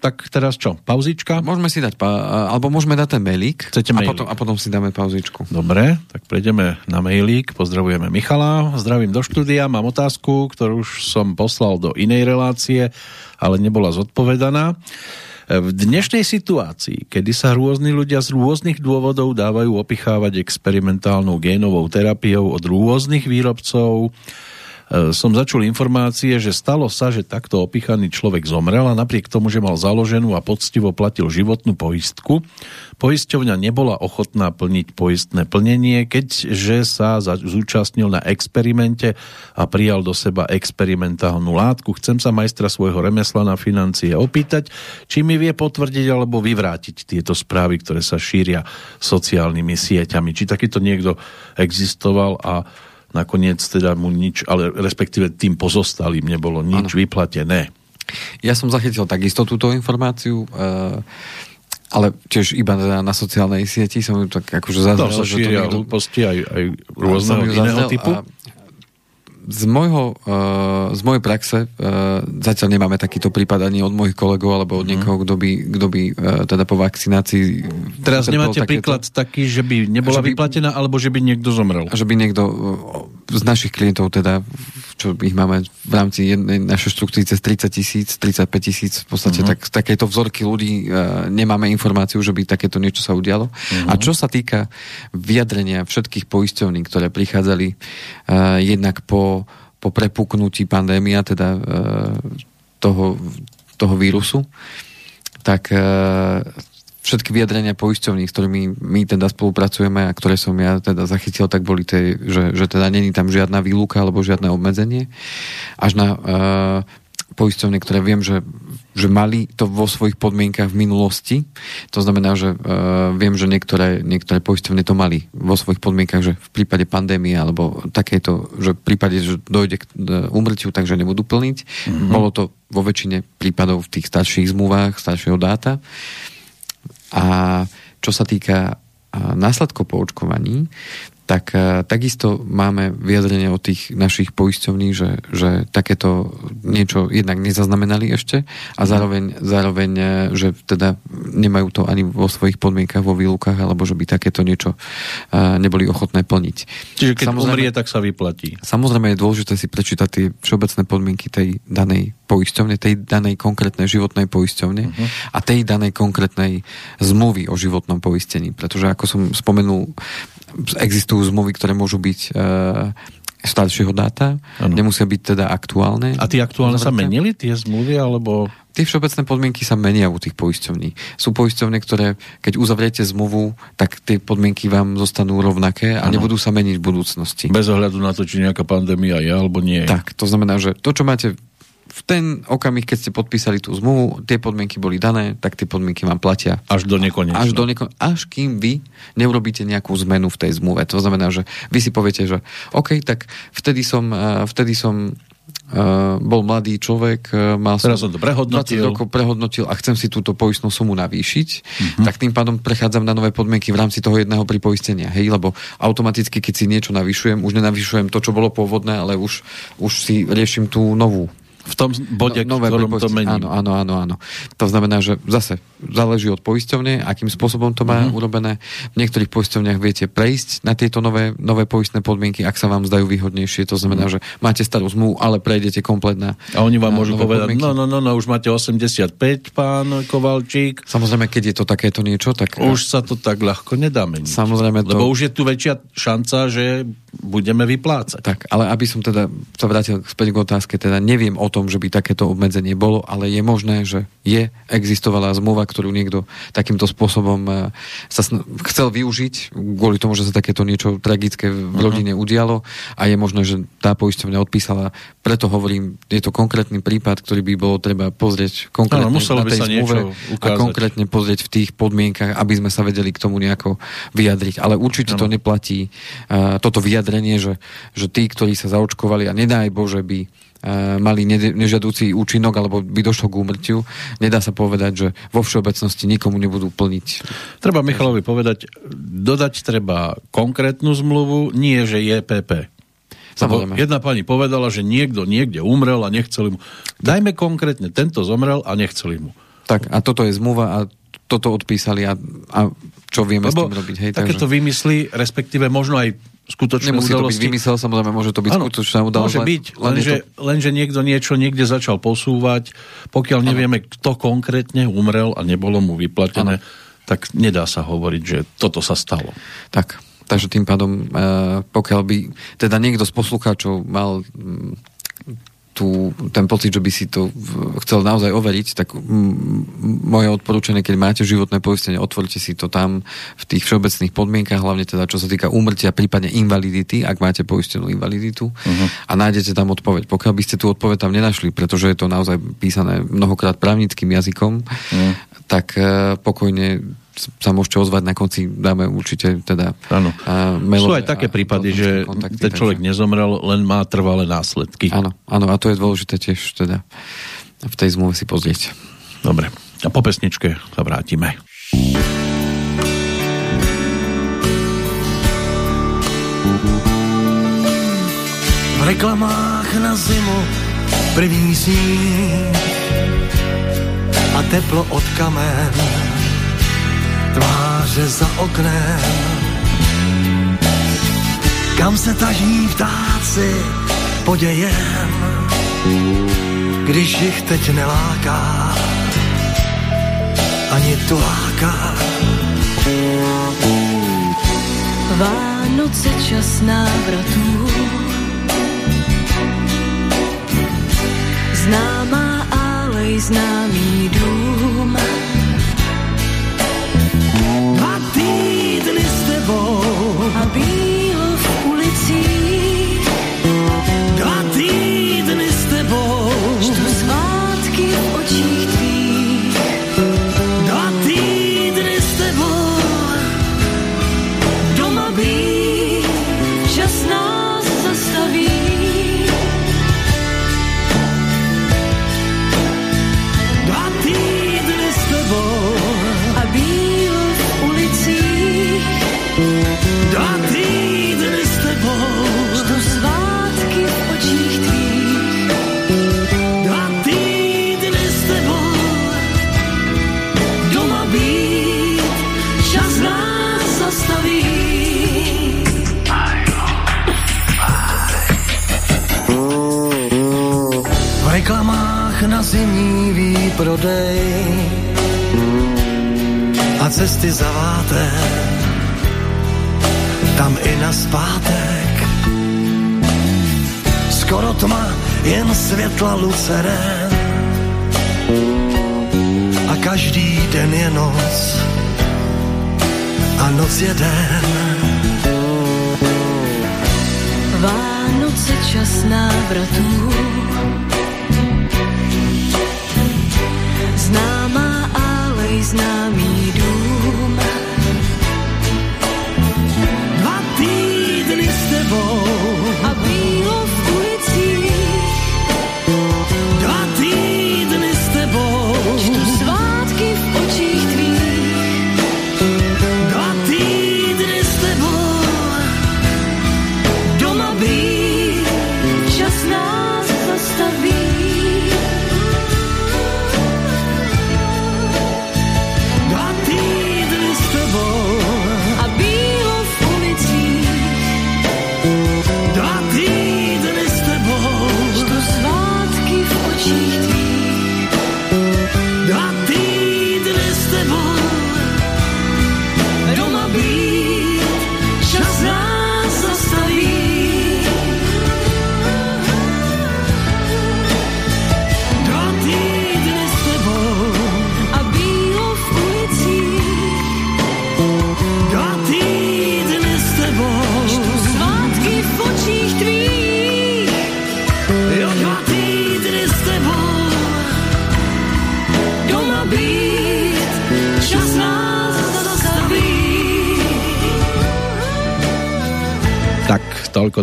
Tak teraz čo, pauzička?
Môžeme si dať, pa- alebo môžeme dať ten mailík.
Chcete
mailík? A potom, a potom si dáme pauzičku.
Dobre, tak prejdeme na mailík. Pozdravujeme Michala, zdravím do štúdia, mám otázku, ktorú už som poslal do inej relácie, ale nebola zodpovedaná. V dnešnej situácii, kedy sa rôzni ľudia z rôznych dôvodov dávajú opichávať experimentálnou génovou terapiou od rôznych výrobcov, som začul informácie, že stalo sa, že takto opichaný človek zomrel a napriek tomu, že mal založenú a poctivo platil životnú poistku, poisťovňa nebola ochotná plniť poistné plnenie, keďže sa zúčastnil na experimente a prijal do seba experimentálnu látku. Chcem sa majstra svojho remesla na financie opýtať, či mi vie potvrdiť alebo vyvrátiť tieto správy, ktoré sa šíria sociálnymi sieťami. Či takýto niekto existoval a nakoniec teda mu nič, ale respektíve tým pozostalým nebolo nič ano. vyplatené.
Ja som zachytil takisto túto informáciu, uh, ale tiež iba na, na sociálnej sieti som ju tak akože
zazrel. To sa šíria niekto... aj, aj rôzneho iného typu. A
z, môjho, uh, z mojej praxe uh, zatiaľ nemáme takýto prípad ani od mojich kolegov alebo od mm. niekoho, kto by, kto by uh, teda po vakcinácii...
Teraz nemáte takéto, príklad taký, že by nebola že by, vyplatená alebo že by niekto zomrel?
Že by niekto z našich klientov teda, čo ich máme v rámci jednej našej štruktúry cez 30 tisíc, 35 tisíc v podstate, mm. tak takéto vzorky ľudí uh, nemáme informáciu, že by takéto niečo sa udialo. Mm. A čo sa týka vyjadrenia všetkých poisťovní, ktoré prichádzali uh, jednak po po, prepuknutí pandémia, teda e, toho, toho vírusu, tak e, všetky vyjadrenia poisťovní, s ktorými my teda spolupracujeme a ktoré som ja teda zachytil, tak boli tie, že, že teda není tam žiadna výluka alebo žiadne obmedzenie. Až na uh, poisťovne, ktoré viem, že že mali to vo svojich podmienkach v minulosti. To znamená, že uh, viem, že niektoré, niektoré poisťovne to mali vo svojich podmienkach, že v prípade pandémie alebo takéto, že v prípade, že dojde k umrtiu, takže nebudú plniť. Mm-hmm. Bolo to vo väčšine prípadov v tých starších zmluvách, staršieho dáta. A čo sa týka následkov po očkovaní, tak uh, takisto máme vyjadrenie od tých našich poisťovní, že, že takéto niečo jednak nezaznamenali ešte a zároveň, zároveň, uh, že teda nemajú to ani vo svojich podmienkach, vo výlukách, alebo že by takéto niečo uh, neboli ochotné plniť.
Čiže keď samozrejme, umrie, tak sa vyplatí.
Samozrejme je dôležité si prečítať tie všeobecné podmienky tej danej poisťovne, tej danej konkrétnej životnej poisťovne uh-huh. a tej danej konkrétnej zmluvy o životnom poistení. Pretože ako som spomenul, existujú zmluvy, ktoré môžu byť uh, staršieho dáta, ano. nemusia byť teda aktuálne.
A tie aktuálne sa menili, tie zmluvy, alebo...
Tie všeobecné podmienky sa menia u tých poisťovní. Sú poisťovne, ktoré, keď uzavriete zmluvu, tak tie podmienky vám zostanú rovnaké a ano. nebudú sa meniť v budúcnosti.
Bez ohľadu na to, či nejaká pandémia je alebo nie.
Tak, to znamená, že to, čo máte v ten okamih, keď ste podpísali tú zmluvu, tie podmienky boli dané, tak tie podmienky vám platia.
Až do nekonečna.
Až, do nekon- až kým vy neurobíte nejakú zmenu v tej zmluve. To znamená, že vy si poviete, že OK, tak vtedy som, uh, vtedy som Uh, bol mladý človek, uh, mal
som, som to prehodnotil.
20 rokov prehodnotil a chcem si túto poistnú sumu navýšiť, uh-huh. tak tým pádom prechádzam na nové podmienky v rámci toho jedného pripoistenia. Hej, lebo automaticky, keď si niečo navyšujem, už nenavyšujem to, čo bolo pôvodné, ale už, už si riešim tú novú
v tom bode, no, nové ktorom to mení.
Áno, áno, áno, áno. To znamená, že zase záleží od poisťovne, akým spôsobom to má uh-huh. urobené. V niektorých poisťovniach viete prejsť na tieto nové, nové poistné podmienky, ak sa vám zdajú výhodnejšie. To znamená, uh-huh. že máte starú zmluvu, ale prejdete komplet na
A oni vám môžu povedať, podmienky. no, no, no, no, už máte 85, pán Kovalčík.
Samozrejme, keď je to takéto niečo, tak...
Už sa to tak ľahko nedá meniť.
Samozrejme
to... Lebo už je tu väčšia šanca, že budeme vyplácať.
Tak, ale aby som teda sa vrátil späť k otázke, teda neviem o tom, že by takéto obmedzenie bolo, ale je možné, že je, existovala zmluva, ktorú niekto takýmto spôsobom e, sa chcel využiť kvôli tomu, že sa takéto niečo tragické v uh-huh. rodine udialo a je možné, že tá poisťovňa odpísala. Preto hovorím, je to konkrétny prípad, ktorý by bolo treba pozrieť konkrétne ano, na tej zmluve a konkrétne pozrieť v tých podmienkach, aby sme sa vedeli k tomu nejako vyjadriť. Ale určite ano. to neplatí uh, toto vyjadrenie, že, že tí, ktorí sa zaočkovali a nedaj Bože by mali nežiadúci účinok alebo by došlo k úmrtiu. Nedá sa povedať, že vo všeobecnosti nikomu nebudú plniť.
Treba Michalovi povedať, dodať treba konkrétnu zmluvu, nie že je PP. Samozrejme. Jedna pani povedala, že niekto niekde umrel a nechceli mu. Dajme konkrétne, tento zomrel a nechceli mu.
Tak a toto je zmluva a toto odpísali a, a čo vieme Lebo s tým robiť. Hej,
takéto takže... vymysly, respektíve možno aj skutočné
Nemusí
udalosti.
to byť vymysel, samozrejme, môže to byť ano, skutočná udalosť.
Môže byť, len lenže, to... lenže niekto niečo niekde začal posúvať, pokiaľ ano. nevieme, kto konkrétne umrel a nebolo mu vyplatené, ano. tak nedá sa hovoriť, že toto sa stalo.
Tak, takže tým pádom, eh, pokiaľ by teda niekto z poslucháčov mal mm, tú, ten pocit, že by si to chcel naozaj overiť, tak moje odporúčanie, keď máte životné poistenie, otvorte si to tam v tých všeobecných podmienkach, hlavne teda čo sa týka úmrtia, prípadne invalidity, ak máte poistenú invaliditu uh-huh. a nájdete tam odpoveď. Pokiaľ by ste tú odpoveď tam nenašli, pretože je to naozaj písané mnohokrát právnickým jazykom, uh-huh. tak uh, pokojne sa môžete ozvať, na konci dáme určite teda
ano. Sú aj také prípady, že kontakty, ten človek takže... nezomrel, len má trvalé následky.
Áno, áno, a to je dôležité tiež teda v tej zmluve si pozrieť.
Dobre, a po pesničke sa vrátime.
V reklamách na zimu první sníh a teplo od kamen tváře za oknem. Kam se taží vtáci podějem, když jich teď neláká ani láká.
Vánoce čas návratů Známá alej, známý dům a bílo
prodej a cesty zaváté, tam i na zpátek. Skoro tma, jen světla lucerén a každý den je noc a noc je den.
Vánoce čas návratů
people.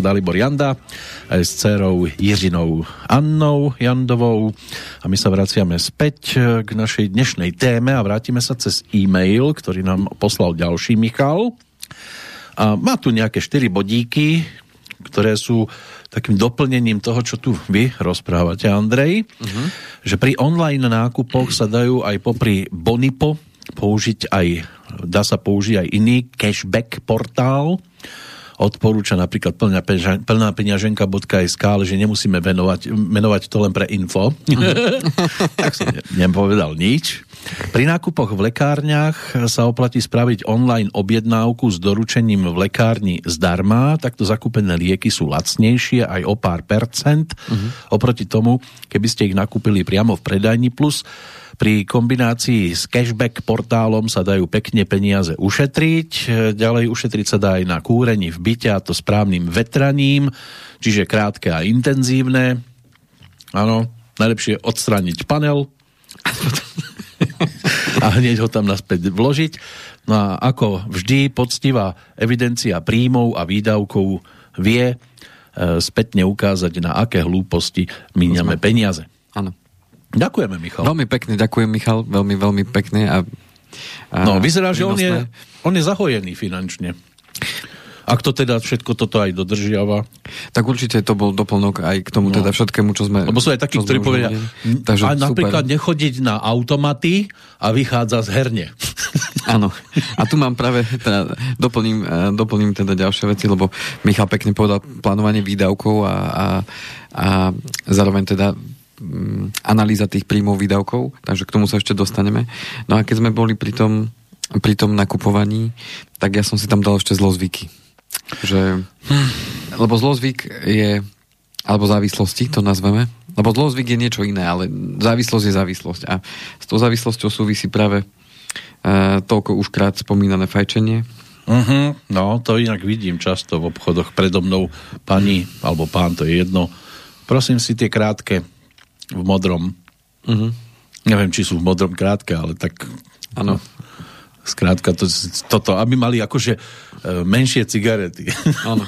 Dalibor Janda aj s dcerou Jiřinou Annou Jandovou. A my sa vraciame späť k našej dnešnej téme a vrátime sa cez e-mail, ktorý nám poslal ďalší Michal. A má tu nejaké 4 bodíky, ktoré sú takým doplnením toho, čo tu vy rozprávate, Andrej, uh-huh. že pri online nákupoch sa dajú aj popri Bonipo použiť aj, dá sa použiť aj iný cashback portál, odporúča napríklad plná, plná peňaženka.sk, ale že nemusíme venovať, menovať to len pre info. tak som ne, nepovedal nič. Pri nákupoch v lekárniach sa oplatí spraviť online objednávku s doručením v lekárni zdarma. Takto zakúpené lieky sú lacnejšie aj o pár percent. Uh-huh. Oproti tomu, keby ste ich nakúpili priamo v predajni plus pri kombinácii s cashback portálom sa dajú pekne peniaze ušetriť. Ďalej ušetriť sa dá aj na kúrení v byte a to správnym vetraním, čiže krátke a intenzívne. Áno, najlepšie odstrániť panel a hneď ho tam naspäť vložiť. No a ako vždy poctivá evidencia príjmov a výdavkov vie e, spätne ukázať, na aké hlúposti míňame peniaze.
Áno.
Ďakujeme, Michal.
Veľmi pekne, ďakujem, Michal. Veľmi, veľmi pekne. A,
a no, vyzerá, že on je, on je zahojený finančne. Ak to teda všetko toto aj dodržiava.
Tak určite to bol doplnok aj k tomu no. teda všetkému, čo sme...
Lebo sú aj takí, ktorí povedia, Takže a napríklad super. nechodiť na automaty a vychádza z herne.
Áno. A tu mám práve, teda, doplním, eh, doplním teda ďalšie veci, lebo Michal pekne povedal plánovanie výdavkov a, a, a zároveň teda analýza tých príjmov výdavkov, takže k tomu sa ešte dostaneme. No a keď sme boli pri tom, pri tom nakupovaní, tak ja som si tam dal ešte zlozvyky. Že, lebo zlozvyk je, alebo závislosti, to nazveme, lebo zlozvyk je niečo iné, ale závislosť je závislosť. A s tou závislosťou súvisí práve uh, toľko užkrát spomínané fajčenie,
Uh-huh, no, to inak vidím často v obchodoch predo mnou pani, alebo pán, to je jedno. Prosím si tie krátke v modrom. Uh-huh. Neviem, či sú v modrom krátke, ale tak...
Áno.
Skrátka, to, toto, aby mali akože e, menšie cigarety.
Áno.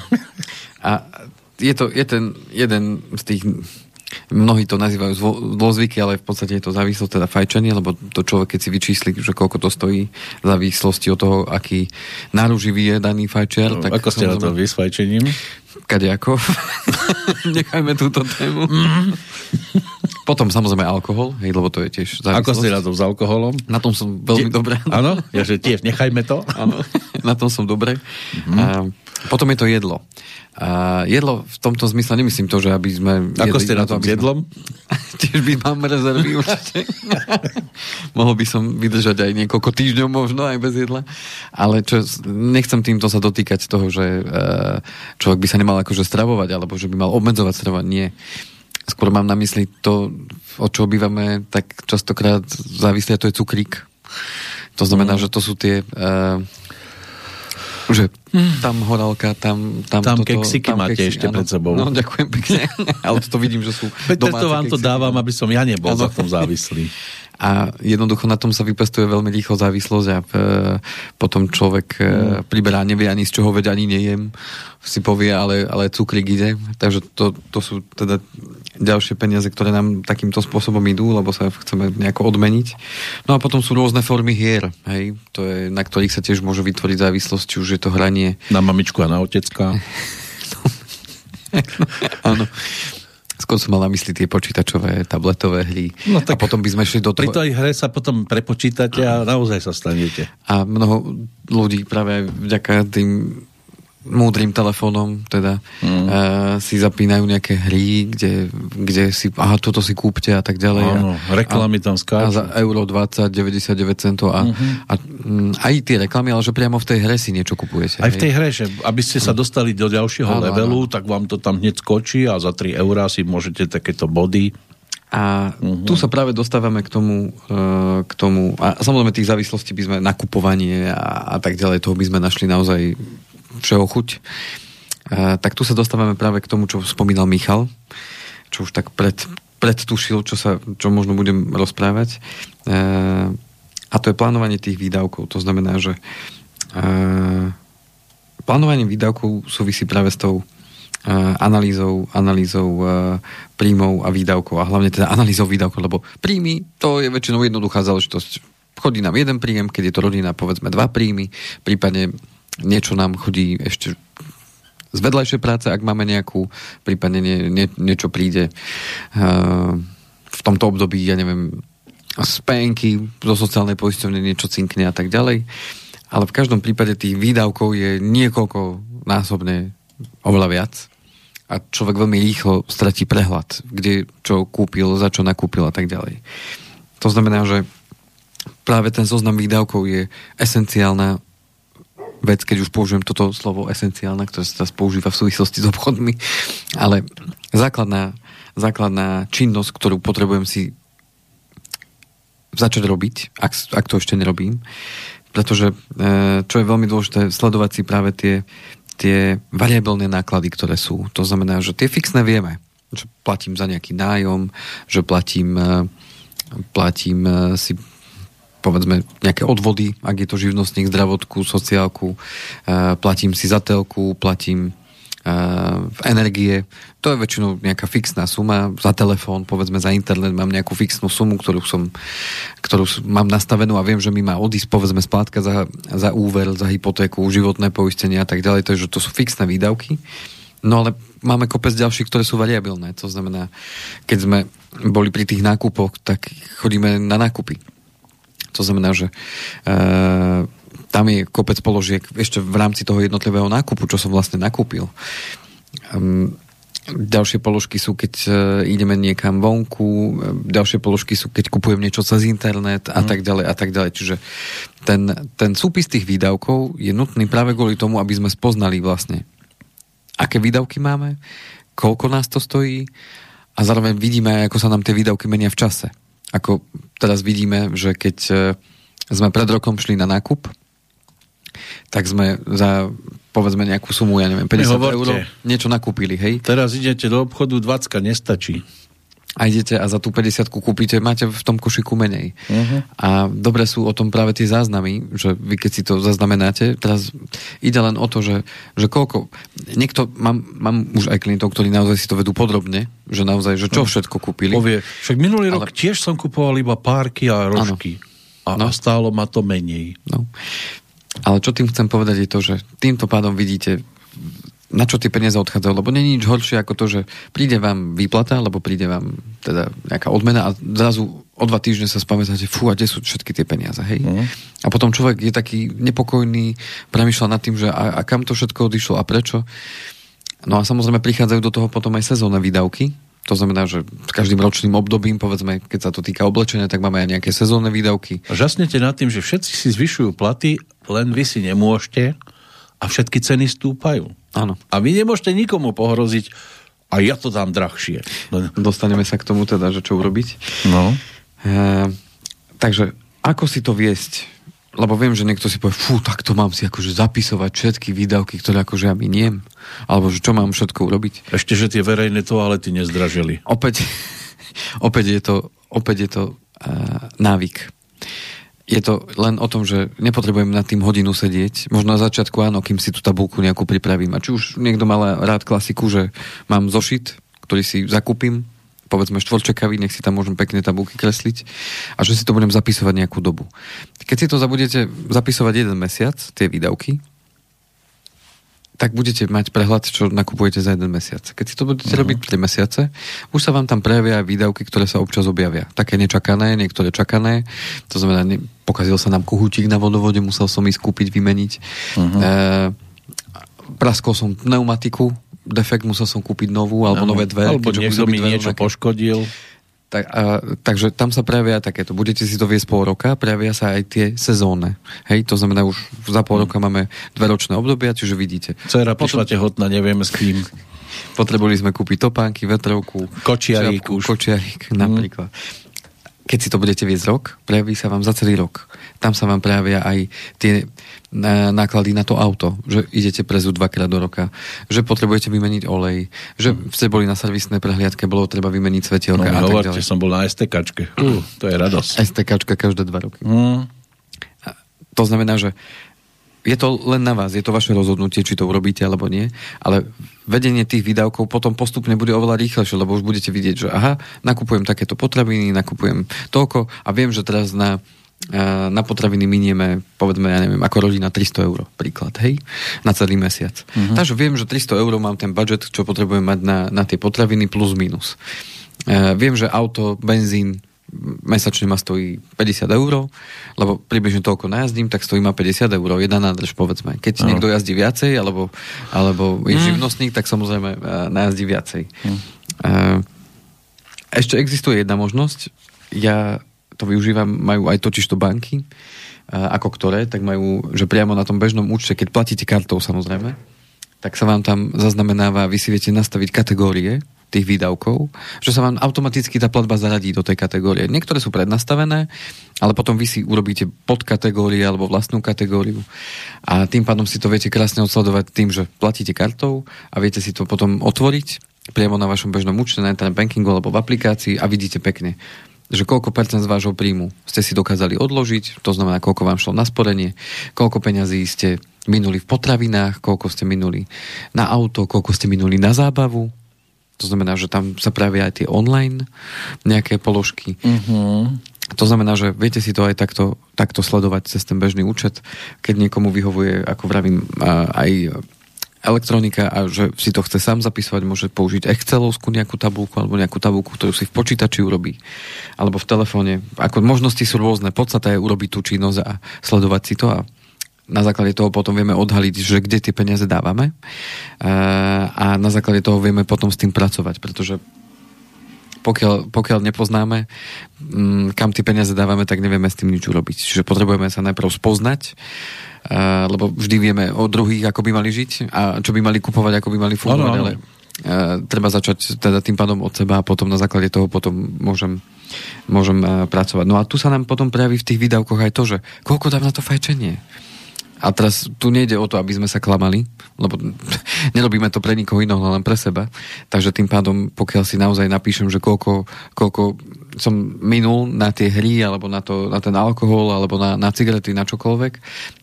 A je to je ten jeden z tých mnohí to nazývajú zlozvyky, ale v podstate je to závislosť teda fajčenie, lebo to človek, keď si vyčísli, že koľko to stojí v závislosti od toho, aký náruživý je daný fajčer.
No, tak ako ste na to vy s fajčením?
Kadejako. Nechajme túto tému. Mm. Potom samozrejme alkohol, hej, lebo to je tiež závislosť.
Ako ste na tom s alkoholom?
Na tom som veľmi Tie, dobre.
Áno? Ja, že tiež nechajme to.
Áno, na tom som dobre. Mm-hmm. A, Potom je to jedlo. A jedlo v tomto zmysle nemyslím to, že aby sme...
Ako ste na to s jedlom?
Tiež by mám rezervy určite. Mohol by som vydržať aj niekoľko týždňov možno aj bez jedla. Ale čo, nechcem týmto sa dotýkať toho, že uh, človek by sa nemal akože stravovať, alebo že by mal obmedzovať stravovať. Nie. Skôr mám na mysli to, od čoho bývame tak častokrát závislé, to je cukrík. To znamená, mm. že to sú tie... Uh, že tam horálka, tam...
Tam, tam toto, keksiky tam máte keksy, ešte áno. pred sebou.
No, ďakujem pekne. Ale to vidím, že sú
to vám to dávam, aby som ja nebol za tom závislý.
A jednoducho na tom sa vypestuje veľmi rýchlo závislosť a e, potom človek e, mm. priberá, nevie ani z čoho, veď ani nejem, si povie, ale, ale cukrík ide. Takže to, to sú teda ďalšie peniaze, ktoré nám takýmto spôsobom idú, lebo sa chceme nejako odmeniť. No a potom sú rôzne formy hier, hej, to je, na ktorých sa tiež môže vytvoriť závislosť, či už je to hranie.
Na mamičku a na otecka.
Áno. Skôr som mal na mysli tie počítačové, tabletové hry. No tak a potom by sme šli do toho...
Pri tej hre sa potom prepočítate a naozaj sa stanete.
A mnoho ľudí práve vďaka tým múdrym telefónom teda mm. uh, si zapínajú nejaké hry, kde, kde si, aha, toto si kúpte a tak ďalej.
Áno, reklamy tam skáču.
A za euro 20, 99 centov a, mm-hmm. a m, mm, aj tie reklamy, ale že priamo v tej hre si niečo kupujete.
Aj hej? v tej hre, že aby ste sa dostali do ďalšieho áno, levelu, áno. tak vám to tam hneď skočí a za 3 eurá si môžete takéto body
a uh-huh. tu sa práve dostávame k tomu, uh, k tomu, a samozrejme tých závislostí by sme nakupovanie a, a tak ďalej, toho by sme našli naozaj všeho chuť. Uh, tak tu sa dostávame práve k tomu, čo spomínal Michal, čo už tak pred, predtušil, čo, sa, čo možno budem rozprávať. Uh, a to je plánovanie tých výdavkov. To znamená, že uh, plánovanie výdavkov súvisí práve s tou analýzou, analýzou príjmov a výdavkov a hlavne teda analýzou výdavkov, lebo príjmy to je väčšinou jednoduchá záležitosť. Chodí nám jeden príjem, keď je to rodina, povedzme dva príjmy, prípadne niečo nám chodí ešte z vedľajšej práce, ak máme nejakú, prípadne nie, nie, niečo príde v tomto období, ja neviem, z penky, zo sociálnej poisťovne niečo cinkne a tak ďalej. Ale v každom prípade tých výdavkov je niekoľko násobne oveľa viac a človek veľmi rýchlo stratí prehľad, kde čo kúpil, za čo nakúpil a tak ďalej. To znamená, že práve ten zoznam výdavkov je esenciálna vec, keď už použijem toto slovo esenciálna, ktoré sa používa v súvislosti s obchodmi, ale základná, základná činnosť, ktorú potrebujem si začať robiť, ak, ak to ešte nerobím, pretože e, čo je veľmi dôležité, sledovať si práve tie tie variabilné náklady, ktoré sú. To znamená, že tie fixné vieme, že platím za nejaký nájom, že platím, e, platím e, si povedzme nejaké odvody, ak je to živnostník, zdravotku, sociálku, e, platím si za telku, platím v energie. To je väčšinou nejaká fixná suma. Za telefón, povedzme za internet mám nejakú fixnú sumu, ktorú, som, ktorú mám nastavenú a viem, že mi má odísť povedzme splátka za, za úver, za hypotéku, životné poistenie a tak ďalej. Takže to sú fixné výdavky. No ale máme kopec ďalších, ktoré sú variabilné. To znamená, keď sme boli pri tých nákupoch, tak chodíme na nákupy. To znamená, že e, tam je kopec položiek ešte v rámci toho jednotlivého nákupu, čo som vlastne nakúpil. Um, ďalšie položky sú, keď uh, ideme niekam vonku, ďalšie položky sú, keď kupujem niečo cez internet a mm. tak ďalej a tak ďalej. Čiže ten, ten súpis tých výdavkov je nutný práve kvôli tomu, aby sme spoznali vlastne, aké výdavky máme, koľko nás to stojí a zároveň vidíme, ako sa nám tie výdavky menia v čase. Ako teraz vidíme, že keď uh, sme pred rokom šli na nákup, tak sme za povedzme nejakú sumu, ja neviem, 50 eur, niečo nakúpili, hej?
Teraz idete do obchodu, 20 nestačí.
A idete a za tú 50 kúpite, máte v tom košiku menej. Uh-huh. A dobre sú o tom práve tie záznamy, že vy keď si to zaznamenáte, teraz ide len o to, že, že koľko, niekto, mám, mám už aj klientov, ktorí naozaj si to vedú podrobne, že naozaj, že čo všetko kúpili.
Povie, však minulý Ale... rok tiež som kupoval iba párky a rožky. Ano. A, no. a stálo ma to menej.
No. Ale čo tým chcem povedať je to, že týmto pádom vidíte, na čo tie peniaze odchádzajú, lebo není nič horšie ako to, že príde vám výplata, alebo príde vám teda nejaká odmena a zrazu o dva týždne sa spamätáte, fú, a kde sú všetky tie peniaze, hej? Mm. A potom človek je taký nepokojný, premyšľa nad tým, že a, a kam to všetko odišlo a prečo. No a samozrejme prichádzajú do toho potom aj sezónne výdavky, to znamená, že s každým ročným obdobím, povedzme, keď sa to týka oblečenia, tak máme aj nejaké sezónne výdavky.
Žasnete nad tým, že všetci si zvyšujú platy, len vy si nemôžete a všetky ceny stúpajú.
Áno.
A vy nemôžete nikomu pohroziť, a ja to dám drahšie.
Dostaneme sa k tomu teda, že čo urobiť.
No.
E, takže ako si to viesť? Lebo viem, že niekto si povie, fú, tak to mám si akože zapisovať všetky výdavky, ktoré akože ja miniem. Alebo že čo mám všetko urobiť.
Ešte, že tie verejné toalety nezdražili.
Opäť, opäť je to, opäť je to uh, návyk je to len o tom, že nepotrebujem nad tým hodinu sedieť. Možno na začiatku áno, kým si tú tabulku nejakú pripravím. A či už niekto mal rád klasiku, že mám zošit, ktorý si zakúpim, povedzme štvorčekavý, nech si tam môžem pekne tabulky kresliť a že si to budem zapisovať nejakú dobu. Keď si to budete zapisovať jeden mesiac, tie výdavky, tak budete mať prehľad, čo nakupujete za jeden mesiac. Keď si to budete uh-huh. robiť 3 mesiace, už sa vám tam prejavia výdavky, ktoré sa občas objavia. Také nečakané, niektoré čakané. To znamená, ne, pokazil sa nám kohútik na vodovode, musel som ísť kúpiť, vymeniť. Uh-huh. E, praskol som pneumatiku, defekt, musel som kúpiť novú, alebo uh-huh. nové dve.
Alebo niekto mi niečo nejaké... poškodil.
Tak, a, takže tam sa prejavia takéto. Budete si to viesť pol roka, prejavia sa aj tie sezónne. Hej, to znamená, už za pol roka máme dve ročné obdobia, čiže vidíte.
Cera prišla tehotná, nevieme s kým.
Potrebovali sme kúpiť topánky, vetrovku,
kočiarík už.
Kočiarík napríklad. Mm keď si to budete viesť rok, prejaví sa vám za celý rok. Tam sa vám prejavia aj tie e, náklady na to auto, že idete prezu dvakrát do roka, že potrebujete vymeniť olej, že ste boli na servisnej prehliadke, bolo treba vymeniť svetielka no, a tak ďalej.
som bol na STKčke. Uh, to je radosť.
STKčka každé dva roky.
Mm.
To znamená, že je to len na vás, je to vaše rozhodnutie, či to urobíte alebo nie, ale vedenie tých výdavkov potom postupne bude oveľa rýchlejšie, lebo už budete vidieť, že aha, nakupujem takéto potraviny, nakupujem toľko a viem, že teraz na, na potraviny minieme, povedzme, ja neviem, ako rodina 300 eur, príklad, hej, na celý mesiac. Uh-huh. Takže viem, že 300 eur mám ten budget, čo potrebujem mať na, na tie potraviny plus minus. Uh, viem, že auto, benzín, mesačne ma stojí 50 eur, lebo približne toľko najazdím, tak stojí ma 50 eur, jedna nádrž, povedzme. Keď no. niekto jazdí viacej, alebo, alebo je mm. živnostník, tak samozrejme uh, najazdí viacej. Mm. Uh, ešte existuje jedna možnosť, ja to využívam, majú aj totiž to banky, uh, ako ktoré, tak majú, že priamo na tom bežnom účte, keď platíte kartou samozrejme, tak sa vám tam zaznamenáva, vy si viete nastaviť kategórie, tých výdavkov, že sa vám automaticky tá platba zaradí do tej kategórie. Niektoré sú prednastavené, ale potom vy si urobíte podkategórie alebo vlastnú kategóriu a tým pádom si to viete krásne odsledovať tým, že platíte kartou a viete si to potom otvoriť priamo na vašom bežnom účte, na internet bankingu alebo v aplikácii a vidíte pekne, že koľko percent z vášho príjmu ste si dokázali odložiť, to znamená, koľko vám šlo na sporenie, koľko peňazí ste minuli v potravinách, koľko ste minuli na auto, koľko ste minuli na zábavu, to znamená, že tam sa pravia aj tie online nejaké položky.
Uh-huh.
To znamená, že viete si to aj takto, takto sledovať cez ten bežný účet, keď niekomu vyhovuje, ako vravím, aj elektronika a že si to chce sám zapisovať, môže použiť Excelovskú nejakú tabulku alebo nejakú tabulku, ktorú si v počítači urobí alebo v telefóne. Ako možnosti sú rôzne. Podstata je urobiť tú činnosť a sledovať si to a na základe toho potom vieme odhaliť, že kde tie peniaze dávame a na základe toho vieme potom s tým pracovať, pretože pokiaľ, pokiaľ nepoznáme, mm, kam tie peniaze dávame, tak nevieme s tým nič urobiť. Čiže potrebujeme sa najprv spoznať, lebo vždy vieme o druhých, ako by mali žiť a čo by mali kupovať, ako by mali fungovať, ale treba začať teda tým pádom od seba a potom na základe toho potom môžem, môžem pracovať. No a tu sa nám potom prejaví v tých výdavkoch aj to, že koľko dám na to fajčenie a teraz tu nejde o to, aby sme sa klamali, lebo nerobíme to pre nikoho iného, len pre seba. Takže tým pádom, pokiaľ si naozaj napíšem, že koľko, koľko som minul na tie hry, alebo na, to, na ten alkohol, alebo na, na cigarety, na čokoľvek,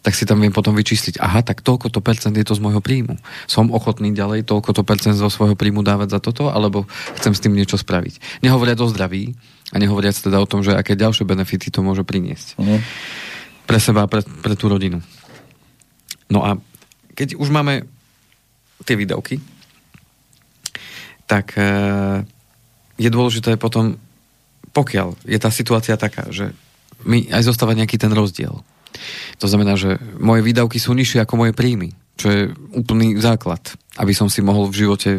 tak si tam viem potom vyčísliť, aha, tak toľko to percent je to z môjho príjmu. Som ochotný ďalej toľko to percent zo svojho príjmu dávať za toto, alebo chcem s tým niečo spraviť. Nehovoria o zdraví a nehovoriac teda o tom, že aké ďalšie benefity to môže priniesť. Uh-huh. Pre seba a pre, pre tú rodinu. No a keď už máme tie výdavky, tak e, je dôležité potom pokiaľ je tá situácia taká, že mi aj zostáva nejaký ten rozdiel. To znamená, že moje výdavky sú nižšie ako moje príjmy, čo je úplný základ, aby som si mohol v živote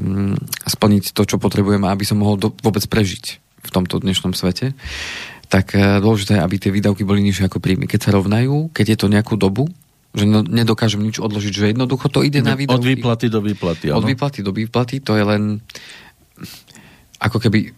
mm, splniť to, čo potrebujem a aby som mohol do, vôbec prežiť v tomto dnešnom svete tak e, dôležité je, aby tie výdavky boli nižšie ako príjmy. Keď sa rovnajú, keď je to nejakú dobu, že no, nedokážem nič odložiť, že jednoducho to ide na výdavky.
Od výplaty do výplaty,
Od výplaty do výplaty, to je len ako keby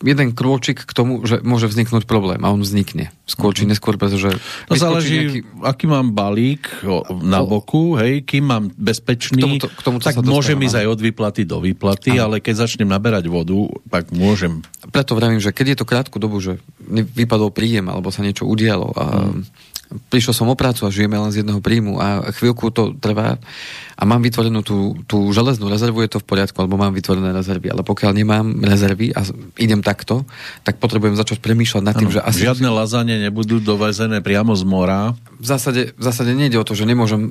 jeden krôčik k tomu, že môže vzniknúť problém a on vznikne. Skôr či mhm. neskôr, pretože...
To záleží, nejaký... aký mám balík na boku, hej, kým mám bezpečný, k tomuto, k tomuto tak môžem ísť aj od výplaty do výplaty, ano. ale keď začnem naberať vodu, tak môžem.
Preto vravím, že keď je to krátku dobu, že vypadol príjem, alebo sa niečo udialo a hmm prišiel som o prácu a žijeme len z jedného príjmu a chvíľku to trvá. A mám vytvorenú tú, tú železnú rezervu, je to v poriadku, alebo mám vytvorené rezervy. Ale pokiaľ nemám rezervy a idem takto, tak potrebujem začať premýšľať nad tým, ano, že
asi... Žiadne lazanie nebudú dovezené priamo z mora.
V zásade, v zásade nejde o to, že nemôžem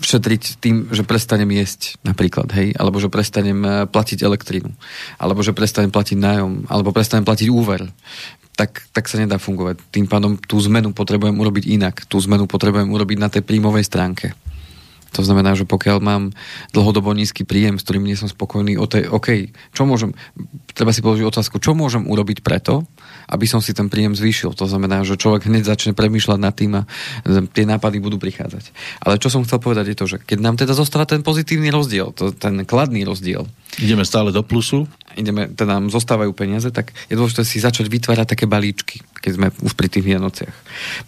šetriť tým, že prestanem jesť napríklad, hej, alebo že prestanem eh, platiť elektrínu, alebo že prestanem platiť nájom, alebo prestanem platiť úver tak, tak sa nedá fungovať. Tým pádom tú zmenu potrebujem urobiť inak. Tú zmenu potrebujem urobiť na tej príjmovej stránke. To znamená, že pokiaľ mám dlhodobo nízky príjem, s ktorým nie som spokojný, o tej, OK, čo môžem, treba si položiť otázku, čo môžem urobiť preto, aby som si ten príjem zvýšil. To znamená, že človek hneď začne premýšľať nad tým a tie nápady budú prichádzať. Ale čo som chcel povedať je to, že keď nám teda zostáva ten pozitívny rozdiel, to, ten kladný rozdiel.
Ideme stále do plusu.
Ideme, teda nám zostávajú peniaze, tak je dôležité si začať vytvárať také balíčky, keď sme už pri tých Vianociach.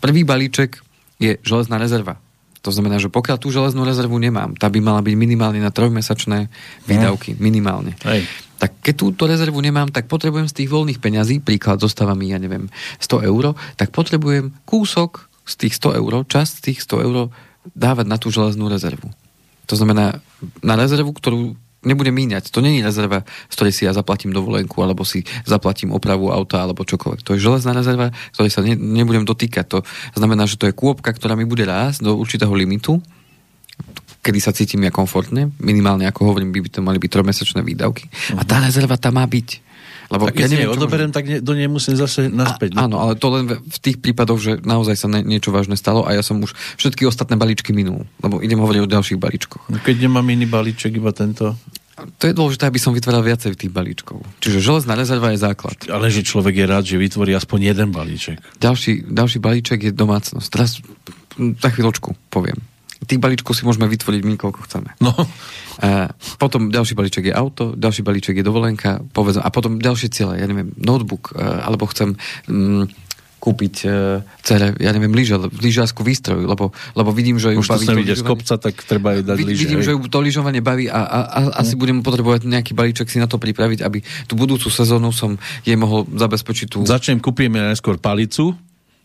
Prvý balíček je železná rezerva to znamená, že pokiaľ tú železnú rezervu nemám, tá by mala byť minimálne na trojmesačné výdavky. No. Minimálne.
Hej.
Tak keď túto rezervu nemám, tak potrebujem z tých voľných peňazí, príklad zostáva mi, ja neviem, 100 eur, tak potrebujem kúsok z tých 100 eur, časť z tých 100 eur dávať na tú železnú rezervu. To znamená, na rezervu, ktorú nebudem míňať. To není rezerva, z ktorej si ja zaplatím dovolenku, alebo si zaplatím opravu auta, alebo čokoľvek. To je železná rezerva, ktorej sa ne, nebudem dotýkať. To znamená, že to je kôpka, ktorá mi bude rásť do určitého limitu, kedy sa cítim ja komfortne, minimálne ako hovorím, by, by to mali byť trojmesačné výdavky. Uh-huh. A tá rezerva tam má byť.
Lebo tak keď ja neviem, odoberiem, môžem... tak ne, do nej musím zase naspäť.
A, áno, ale to len v tých prípadoch, že naozaj sa ne, niečo vážne stalo a ja som už všetky ostatné balíčky minul. Lebo idem hovoriť o ďalších balíčkoch.
No keď nemám iný balíček, iba tento
to je dôležité, aby som vytváral viacej tých balíčkov. Čiže železná rezerva je základ.
Ale že človek je rád, že vytvorí aspoň jeden balíček.
Ďalší, ďalší balíček je domácnosť. Teraz za chvíľočku poviem. Tých balíčkov si môžeme vytvoriť my, koľko chceme.
No.
A potom ďalší balíček je auto, ďalší balíček je dovolenka, povedzme, a potom ďalšie ciele, ja neviem, notebook, alebo chcem mm, kúpiť uh, cere, ja neviem, lyže, lyžiarsku výstroj, lebo, lebo vidím, že
ju Už baví to z kopca, tak treba jej dať lyže.
Vidím, hej. že ju to lyžovanie baví a, a, a mm. asi budem potrebovať nejaký balíček si na to pripraviť, aby tú budúcu sezónu som jej mohol zabezpečiť tú...
Začnem, kúpime najskôr palicu,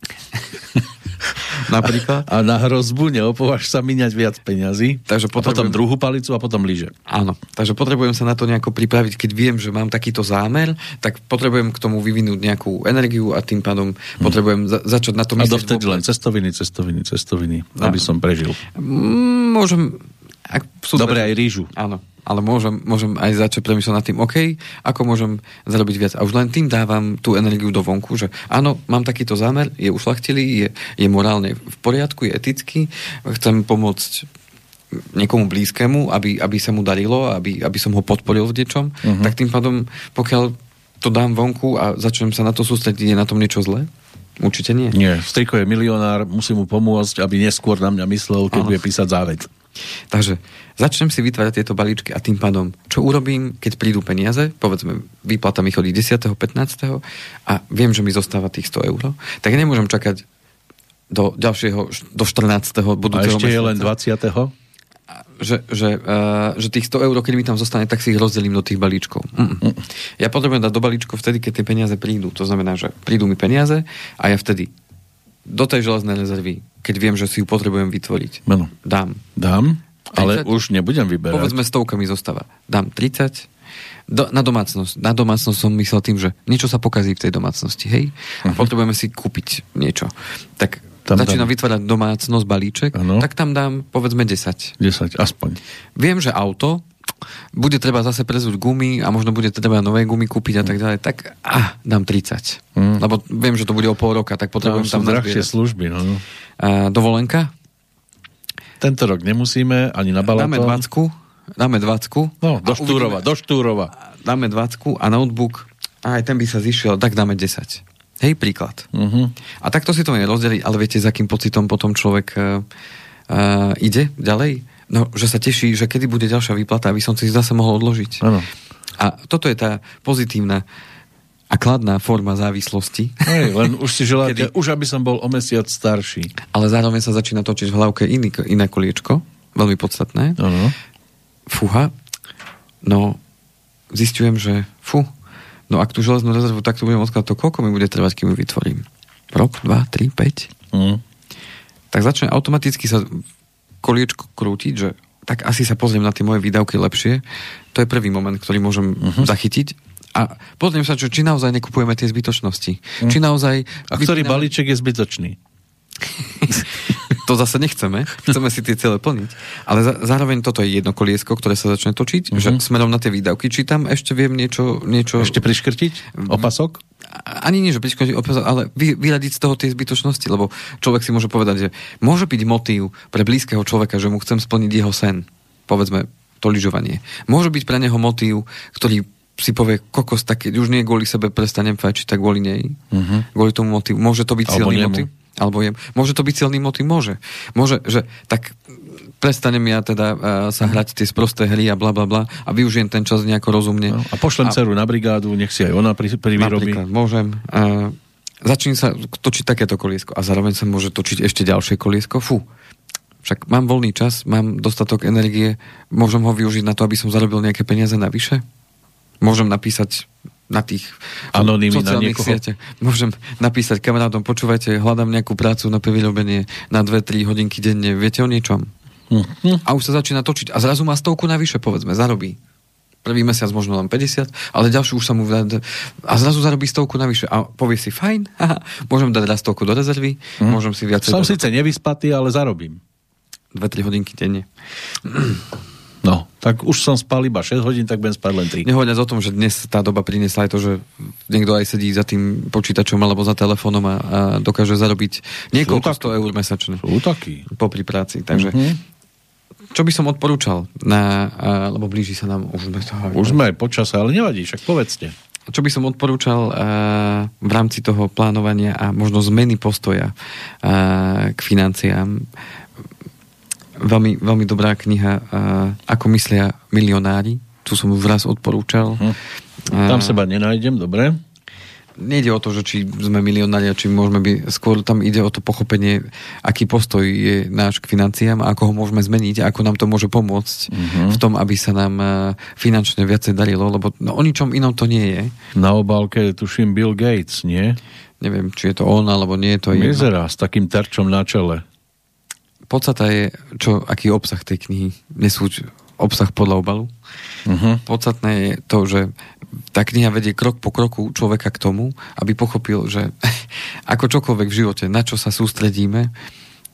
Napríklad.
A na hrozbu neopováž sa míňať viac peňazí. Takže potrebujem... A potom druhú palicu a potom lyže.
Áno. Takže potrebujem sa na to nejako pripraviť. Keď viem, že mám takýto zámer, tak potrebujem k tomu vyvinúť nejakú energiu a tým pádom hmm. potrebujem za- začať na to
myslieť. A dovtedy len cestoviny, cestoviny, cestoviny, aby som prežil.
Môžem...
Ak sú Dobre, aj rýžu.
Áno ale môžem, môžem aj začať premyšľať nad tým, OK, ako môžem zarobiť viac. A už len tým dávam tú energiu do vonku, že áno, mám takýto zámer, je ušlachtilý, je, je morálne v poriadku, je etický, chcem pomôcť niekomu blízkému, aby, aby sa mu darilo, aby, aby som ho podporil v niečom, uh-huh. tak tým pádom, pokiaľ to dám vonku a začnem sa na to sústrediť, je na tom niečo zlé? Určite nie.
Nie, Striko je milionár, musím mu pomôcť, aby neskôr na mňa myslel, keď ano. bude písať závet.
Takže začnem si vytvárať tieto balíčky a tým pádom, čo urobím, keď prídu peniaze, povedzme, výplata mi chodí 10., 15. a viem, že mi zostáva tých 100 eur, tak nemôžem čakať do ďalšieho, do 14. budúceho
A ešte mesiaca. je len 20
že, že, uh, že tých 100 eur, keď mi tam zostane, tak si ich rozdelím do tých balíčkov. Mm. Ja potrebujem dať do balíčkov vtedy, keď tie peniaze prídu. To znamená, že prídu mi peniaze a ja vtedy do tej železnej rezervy, keď viem, že si ju potrebujem vytvoriť,
Meno.
dám.
Dám, ale už nebudem vyberať.
Povedzme, stovka mi zostáva. Dám 30, do, na domácnosť. Na domácnosť som myslel tým, že niečo sa pokazí v tej domácnosti, hej? Uh-huh. Potrebujeme si kúpiť niečo. Tak tam začínam dám... vytvárať domácnosť, balíček, ano. tak tam dám povedzme 10.
10, aspoň.
Viem, že auto bude treba zase prezúť gumy a možno bude treba nové gumy kúpiť a tak ďalej, tak ah, dám 30. Mm. Lebo viem, že to bude o pol roka, tak potrebujem tam,
tam drahšie služby. No.
A, dovolenka?
Tento rok nemusíme ani na Balaton.
Dáme 20. Dáme 20.
No, do Štúrova, do Štúrova.
Dáme 20 a notebook, a aj ten by sa zišiel, tak dáme 10. Hej, príklad. Uh-huh. A takto si to nerozdeli, ale viete, s akým pocitom potom človek uh, uh, ide ďalej? No, že sa teší, že kedy bude ďalšia výplata, aby som si zase mohol odložiť.
Ano.
A toto je tá pozitívna a kladná forma závislosti.
Hej, len už si želáte, kedy... už aby som bol o mesiac starší.
Ale zároveň sa začína točiť v hlavke iný, iné koliečko, veľmi podstatné.
Ano.
Fúha. No, zistujem, že fú, no ak tú železnú rezervu takto budem odkladať, to koľko mi bude trvať, kým ju vytvorím? Rok, dva, tri, päť? Mm. Tak začne automaticky sa koliečko krútiť, že tak asi sa pozriem na tie moje výdavky lepšie. To je prvý moment, ktorý môžem uh-huh. zachytiť. A pozriem sa, čo, či naozaj nekupujeme tie zbytočnosti. Uh-huh. Či naozaj...
A ktorý balíček je zbytočný?
to zase nechceme, chceme si tie cele plniť. Ale za, zároveň toto je jedno koliesko, ktoré sa začne točiť, uh-huh. že smerom na tie výdavky. Či tam ešte viem niečo... niečo...
Ešte priškrtiť? Opasok?
Ani nie, že priškrtiť opasok, ale vy, vyradiť z toho tie zbytočnosti, lebo človek si môže povedať, že môže byť motív pre blízkeho človeka, že mu chcem splniť jeho sen. Povedzme, to lyžovanie. Môže byť pre neho motív, ktorý si povie, kokos, tak už nie kvôli sebe prestanem fajčiť, tak kvôli nej. Uh-huh. Kvôli tomu motivu. Môže to byť silný motív? Alebo jem. Môže to byť silný motiv? Môže. Môže, že tak prestanem ja teda uh, sa mhm. hrať tie sprosté hry a bla bla bla a využijem ten čas nejako rozumne. No,
a pošlem a, dceru na brigádu, nech si aj ona pri, pri výrobi.
Môžem. Uh, začne sa točiť takéto koliesko a zároveň sa môže točiť ešte ďalšie koliesko. Fú, však mám voľný čas, mám dostatok energie, môžem ho využiť na to, aby som zarobil nejaké peniaze navyše? Môžem napísať na tých
Anonymny na niekoho. Siete.
Môžem napísať kamarátom, počúvajte, hľadám nejakú prácu na vyrobenie na 2-3 hodinky denne. Viete o niečom? Uh-huh. A už sa začína točiť. A zrazu má stovku navyše, povedzme, zarobí. Prvý mesiac možno len 50, ale ďalší už sa mu... A zrazu zarobí stovku navyše. A povie si, fajn, haha, môžem dať raz stovku do rezervy, uh-huh. môžem si viacej...
Som síce nevyspatý, ale zarobím.
2-3 hodinky denne.
No, tak už som spal iba 6 hodín, tak budem spať len 3.
Nehovoriac o tom, že dnes tá doba priniesla aj to, že niekto aj sedí za tým počítačom alebo za telefónom a, a dokáže zarobiť niekoľko 100 eur mesačne.
Sú takí.
Popri práci. Takže mm-hmm. Čo by som odporúčal? Na, a, lebo blíži sa nám už sme toho.
Už sme aj počas, ale nevadí, však povedzte.
Čo by som odporúčal a, v rámci toho plánovania a možno zmeny postoja a, k financiám? Veľmi, veľmi dobrá kniha uh, Ako myslia milionári. Tu som už raz odporúčal. Hm.
Tam seba nenájdem, dobre.
Nejde o to, že či sme milionári, či môžeme byť, skôr tam ide o to pochopenie, aký postoj je náš k financiám a ako ho môžeme zmeniť a ako nám to môže pomôcť uh-huh. v tom, aby sa nám finančne viacej darilo, lebo no, o ničom inom to nie je.
Na obálke tuším Bill Gates, nie?
Neviem, či je to on, alebo nie je to
Vyzerá s takým terčom na čele
podstata je, čo, aký je obsah tej knihy. Nesúď obsah podľa obalu. Uh-huh. Podstatné je to, že tá kniha vedie krok po kroku človeka k tomu, aby pochopil, že ako čokoľvek v živote, na čo sa sústredíme,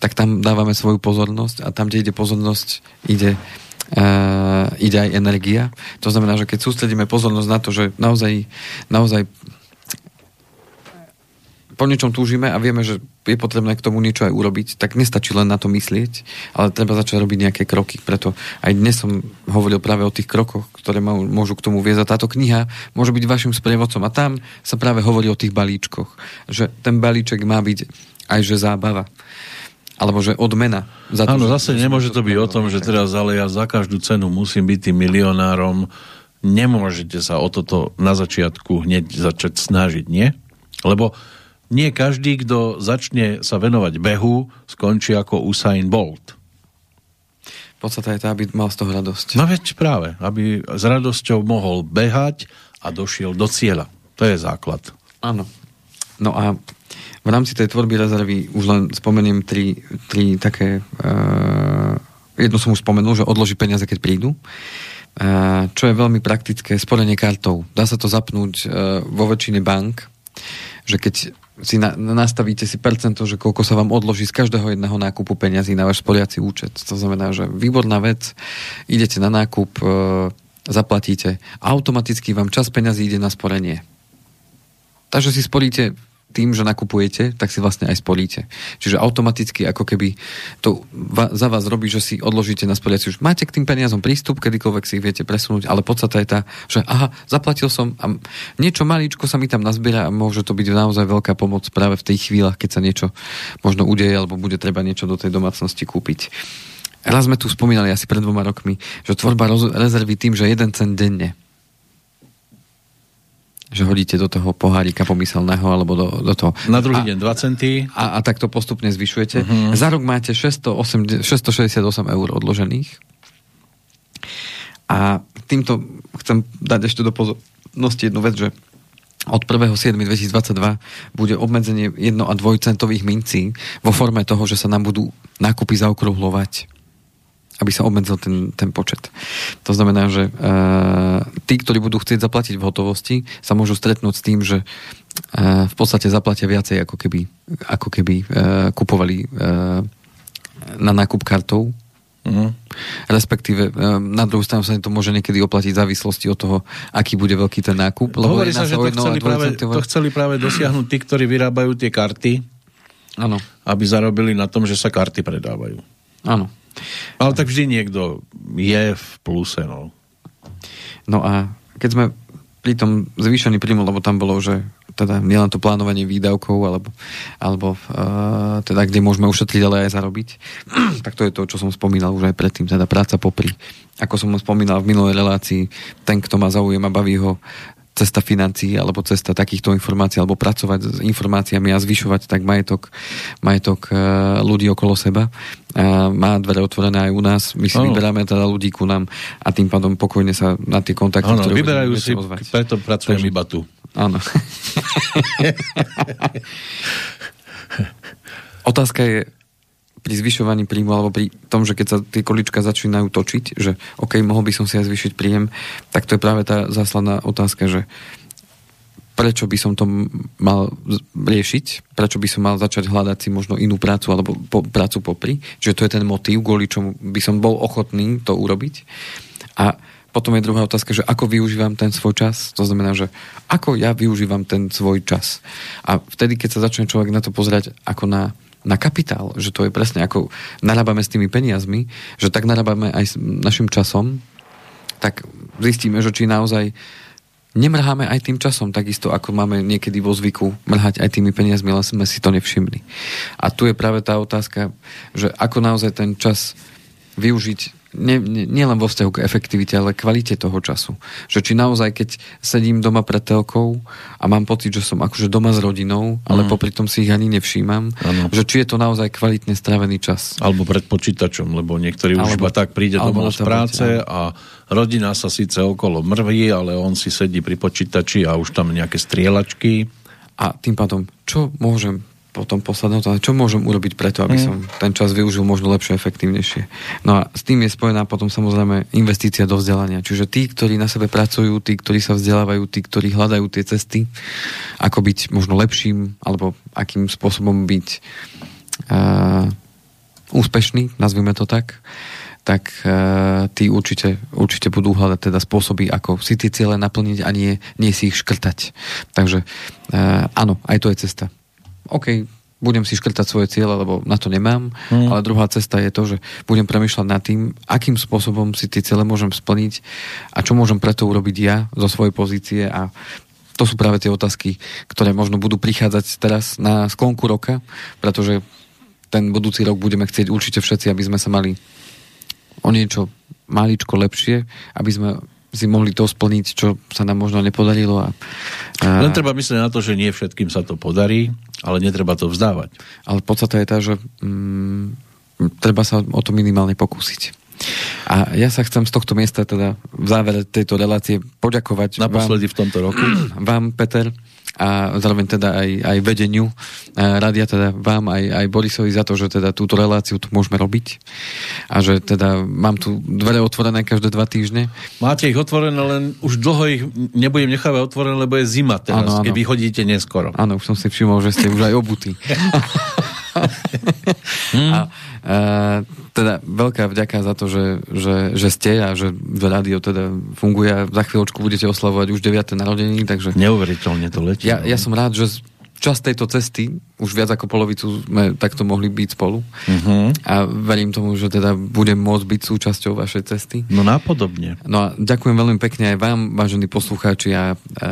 tak tam dávame svoju pozornosť a tam, kde ide pozornosť, ide, uh, ide aj energia. To znamená, že keď sústredíme pozornosť na to, že naozaj, naozaj po niečom túžime a vieme, že je potrebné k tomu niečo aj urobiť, tak nestačí len na to myslieť, ale treba začať robiť nejaké kroky. Preto aj dnes som hovoril práve o tých krokoch, ktoré môžu k tomu viesť. A táto kniha môže byť vašim sprievodcom. A tam sa práve hovorí o tých balíčkoch. Že ten balíček má byť aj že zábava alebo že odmena.
Za to, Áno, zase nemôže to byť o tom, že teraz ale ja za každú cenu musím byť tým milionárom. Nemôžete sa o toto na začiatku hneď začať snažiť, nie? Lebo nie každý, kto začne sa venovať behu, skončí ako Usain Bolt.
Podstata je tá, aby mal z toho radosť.
No veď práve, aby s radosťou mohol behať a došiel do cieľa. To je základ.
Áno. No a v rámci tej tvorby rezervy už len spomeniem tri, tri také... Uh, jedno som už spomenul, že odloží peniaze, keď prídu. Uh, čo je veľmi praktické, sporenie kartou. Dá sa to zapnúť uh, vo väčšine bank, že keď si na, nastavíte si percento, že koľko sa vám odloží z každého jedného nákupu peňazí na váš spoliaci účet. To znamená, že výborná vec, idete na nákup, e, zaplatíte automaticky vám čas peňazí ide na sporenie. Takže si sporíte tým, že nakupujete, tak si vlastne aj spolíte. Čiže automaticky ako keby to va, za vás robí, že si odložíte na spoliaci. Už máte k tým peniazom prístup, kedykoľvek si ich viete presunúť, ale podstata je tá, že aha, zaplatil som a niečo maličko sa mi tam nazbiera a môže to byť naozaj veľká pomoc práve v tej chvíľach, keď sa niečo možno udeje alebo bude treba niečo do tej domácnosti kúpiť. Raz sme tu spomínali asi pred dvoma rokmi, že tvorba rezervy tým, že jeden cent denne že hodíte do toho pohárika pomyselného alebo do, do toho.
Na druhý a, deň 2 centy.
A, a tak to postupne zvyšujete. Uh-huh. Za rok máte 608, 668 eur odložených. A týmto chcem dať ešte do pozornosti jednu vec, že od 1.7.2022 bude obmedzenie 1 a 2 centových mincí vo forme toho, že sa nám budú nákupy zaokrúhlovať aby sa obmedzil ten, ten počet. To znamená, že uh, tí, ktorí budú chcieť zaplatiť v hotovosti, sa môžu stretnúť s tým, že uh, v podstate zaplatia viacej, ako keby, ako keby uh, kupovali uh, na nákup kartou. Mm. Respektíve na druhú stranu sa to môže niekedy oplatiť v závislosti od toho, aký bude veľký ten nákup.
Lebo Hovorí sa, že to chceli, práve, to chceli práve dosiahnuť tí, ktorí vyrábajú tie karty,
ano.
aby zarobili na tom, že sa karty predávajú.
Áno.
Ale tak vždy niekto je v pluse, no.
No a keď sme pri tom zvýšený príjmu, lebo tam bolo, že teda nielen to plánovanie výdavkov, alebo, alebo uh, teda kde môžeme ušetriť, ale aj zarobiť, tak to je to, čo som spomínal už aj predtým, teda práca popri. Ako som spomínal v minulej relácii, ten, kto ma zaujíma, baví ho cesta financií alebo cesta takýchto informácií alebo pracovať s informáciami a zvyšovať tak majetok, majetok e, ľudí okolo seba. A má dvere otvorené aj u nás. My si ano. vyberáme teda ľudí ku nám a tým pádom pokojne sa na tie kontakty,
ano, ktoré vyberajú si, ozvať. preto pracujem Takže, iba tu.
Áno. Otázka je, pri zvyšovaní príjmu alebo pri tom, že keď sa tie količka začínajú točiť, že OK, mohol by som si aj zvyšiť príjem, tak to je práve tá zásledná otázka, že prečo by som to mal riešiť, prečo by som mal začať hľadať si možno inú prácu alebo po, prácu popri, že to je ten motív, kvôli čomu by som bol ochotný to urobiť. A potom je druhá otázka, že ako využívam ten svoj čas. To znamená, že ako ja využívam ten svoj čas. A vtedy, keď sa začne človek na to pozerať ako na na kapitál, že to je presne ako narábame s tými peniazmi, že tak narábame aj s našim časom, tak zistíme, že či naozaj nemrháme aj tým časom, takisto ako máme niekedy vo zvyku mrhať aj tými peniazmi, ale sme si to nevšimli. A tu je práve tá otázka, že ako naozaj ten čas využiť nielen nie, vo vzťahu k efektivite, ale kvalite toho času. Že či naozaj, keď sedím doma pred telkou a mám pocit, že som akože doma s rodinou, ale mm. popri tom si ich ani nevšímam, ano. že či je to naozaj kvalitne strávený čas.
Alebo pred počítačom, lebo niektorí už iba tak príde domov z práce a rodina sa síce okolo mrví, ale on si sedí pri počítači a už tam nejaké strieľačky.
A tým pádom, čo môžem potom posledná otázka, čo môžem urobiť preto, aby mm. som ten čas využil možno lepšie, efektívnejšie. No a s tým je spojená potom samozrejme investícia do vzdelania. Čiže tí, ktorí na sebe pracujú, tí, ktorí sa vzdelávajú, tí, ktorí hľadajú tie cesty, ako byť možno lepším, alebo akým spôsobom byť uh, úspešný, nazvime to tak, tak uh, tí určite, určite budú hľadať teda spôsoby, ako si tie ciele naplniť a nie, nie si ich škrtať. Takže uh, áno, aj to je cesta. OK, budem si škrtať svoje cieľe, lebo na to nemám, hmm. ale druhá cesta je to, že budem premyšľať nad tým, akým spôsobom si tie ciele môžem splniť a čo môžem preto urobiť ja zo svojej pozície a to sú práve tie otázky, ktoré možno budú prichádzať teraz na sklonku roka, pretože ten budúci rok budeme chcieť určite všetci, aby sme sa mali o niečo maličko lepšie, aby sme si mohli to splniť, čo sa nám možno nepodarilo. A,
a... Len treba myslieť na to, že nie všetkým sa to podarí, ale netreba to vzdávať.
Ale podstate je tá, že mm, treba sa o to minimálne pokúsiť. A A ja sa chcem z tohto miesta teda v závere tejto relácie poďakovať
Naposledy vám, v tomto roku.
Vám, Peter, a zároveň teda aj, aj vedeniu radia teda vám aj, aj Borisovi za to, že teda túto reláciu tu môžeme robiť a že teda mám tu dvere otvorené každé dva týždne.
Máte ich otvorené, len už dlho ich nebudem nechávať otvorené, lebo je zima teraz, ano, ano. keď vychodíte neskoro.
Áno, už som si všimol, že ste už aj obutí. hmm. a, a, teda veľká vďaka za to, že, že, že ste a že, že rádio teda funguje a za chvíľočku budete oslavovať už 9. narodeniny, takže...
Neuveriteľne to letí.
Ja, ja som rád, že čas tejto cesty, už viac ako polovicu sme takto mohli byť spolu uh-huh. a verím tomu, že teda budem môcť byť súčasťou vašej cesty.
No nápodobne.
No a ďakujem veľmi pekne aj vám, vážení poslucháči, a, a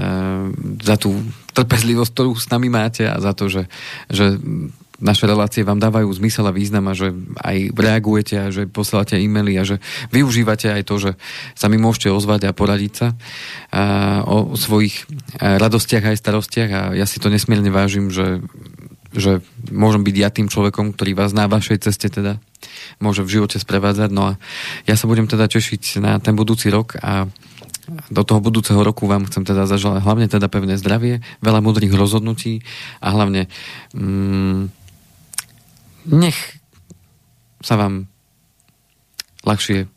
za tú trpezlivosť, ktorú s nami máte a za to, že, že naše relácie vám dávajú zmysel a význam a že aj reagujete a že posielate e-maily a že využívate aj to, že sa mi môžete ozvať a poradiť sa a, o svojich radostiach aj starostiach a ja si to nesmierne vážim, že, že môžem byť ja tým človekom, ktorý vás na vašej ceste teda môže v živote sprevádzať. No a ja sa budem teda tešiť na ten budúci rok a do toho budúceho roku vám chcem teda zaželať hlavne teda pevné zdravie, veľa múdrych rozhodnutí a hlavne mm, nech sa vám ľahšie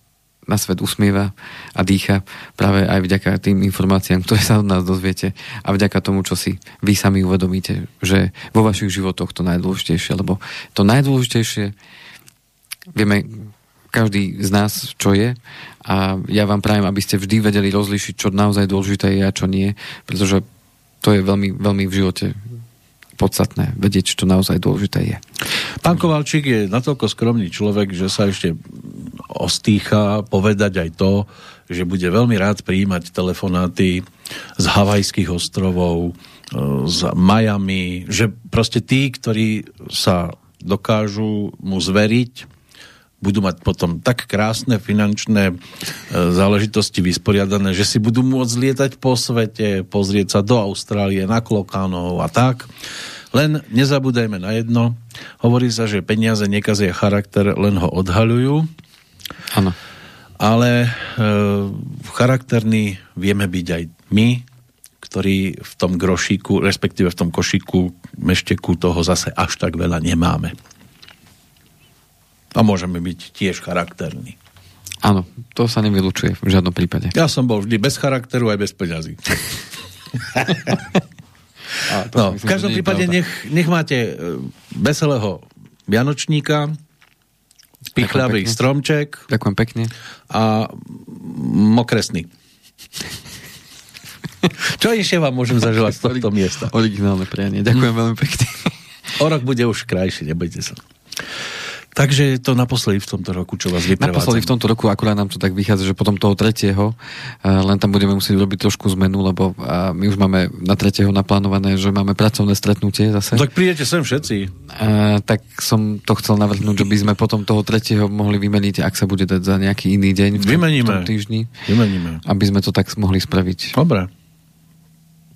na svet usmieva a dýcha práve aj vďaka tým informáciám, ktoré sa od nás dozviete a vďaka tomu, čo si vy sami uvedomíte, že vo vašich životoch to najdôležitejšie, lebo to najdôležitejšie vieme každý z nás, čo je a ja vám prajem, aby ste vždy vedeli rozlišiť, čo naozaj dôležité je a čo nie, pretože to je veľmi, veľmi v živote podstatné vedieť, čo naozaj dôležité je.
Pán Kovalčík je natoľko skromný človek, že sa ešte ostýcha povedať aj to, že bude veľmi rád prijímať telefonáty z Havajských ostrovov, e, z Miami, že proste tí, ktorí sa dokážu mu zveriť, budú mať potom tak krásne finančné e, záležitosti vysporiadané, že si budú môcť lietať po svete, pozrieť sa do Austrálie, na klokánov a tak. Len nezabúdajme na jedno. Hovorí sa, že peniaze nekazia charakter, len ho odhaľujú.
Áno.
Ale e, charakterní vieme byť aj my, ktorí v tom grošíku, respektíve v tom košíku, mešteku toho zase až tak veľa nemáme. A môžeme byť tiež charakterní.
Áno, to sa nevylučuje v žiadnom prípade.
Ja som bol vždy bez charakteru aj bez peňazí. no, myslím, v každom prípade nech, nech máte e, veselého Vianočníka, pichľavý stromček.
Ďakujem pekne.
A mokresný. Čo ešte vám môžem zaželať z tohto miesta?
Originálne prianie. Ďakujem hm. veľmi pekne.
O rok bude už krajší, nebojte sa. Takže to naposledy v tomto roku, čo vás vyprevádza.
Naposledy v tomto roku, akurát nám to tak vychádza, že potom toho tretieho, len tam budeme musieť urobiť trošku zmenu, lebo my už máme na tretieho naplánované, že máme pracovné stretnutie zase.
No tak prídete sem všetci.
A, tak som to chcel navrhnúť, že by sme potom toho tretieho mohli vymeniť, ak sa bude dať za nejaký iný deň v tom, Vymeníme. v tom týždni.
Vymeníme.
Aby sme to tak mohli spraviť.
Dobre.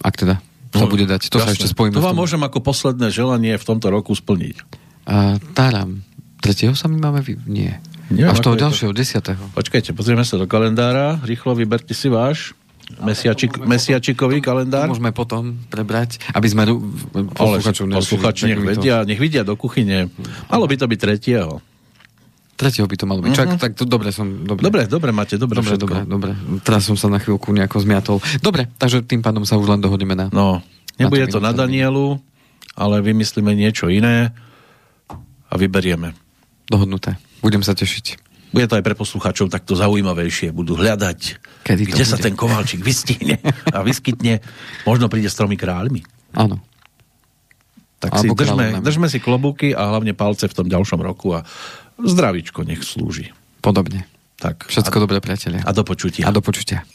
Ak teda sa bude dať. To jasne. sa ešte spojíme.
To vám môžem ako posledné želanie v tomto roku splniť.
A, táram. Tretieho sa my máme... Vy... Nie. Nie Až toho ďalšieho, to... desiatého.
Počkajte, pozrieme sa do kalendára. Rýchlo vyberte si váš. Mesiačik, mesiačikový kalendár.
Môžeme potom prebrať, aby sme
posluchačov Posluchači nech vedia, nech vidia do kuchyne. Malo by to byť tretieho.
Tretieho by to malo byť. Uh-huh. Čak, tak to dobre som...
Dobre, dobre, dobre máte, dobre,
dobre, dobre, dobre. Teraz som sa na chvíľku nejako zmiatol. Dobre, takže tým pádom sa už len dohodneme na...
No, nebude na to, to na Danielu, ale vymyslíme niečo iné a vyberieme.
Dohodnuté. Budem sa tešiť.
Bude to aj pre poslucháčov takto zaujímavejšie. Budú hľadať, Kedy kde bude? sa ten kovalčík vystihne a vyskytne. Možno príde s tromi kráľmi.
Áno.
Tak si držme, držme si klobúky a hlavne palce v tom ďalšom roku a zdravičko nech slúži.
Podobne.
Tak.
Všetko a, dobré, priatelia.
A do počutia.
A do počutia.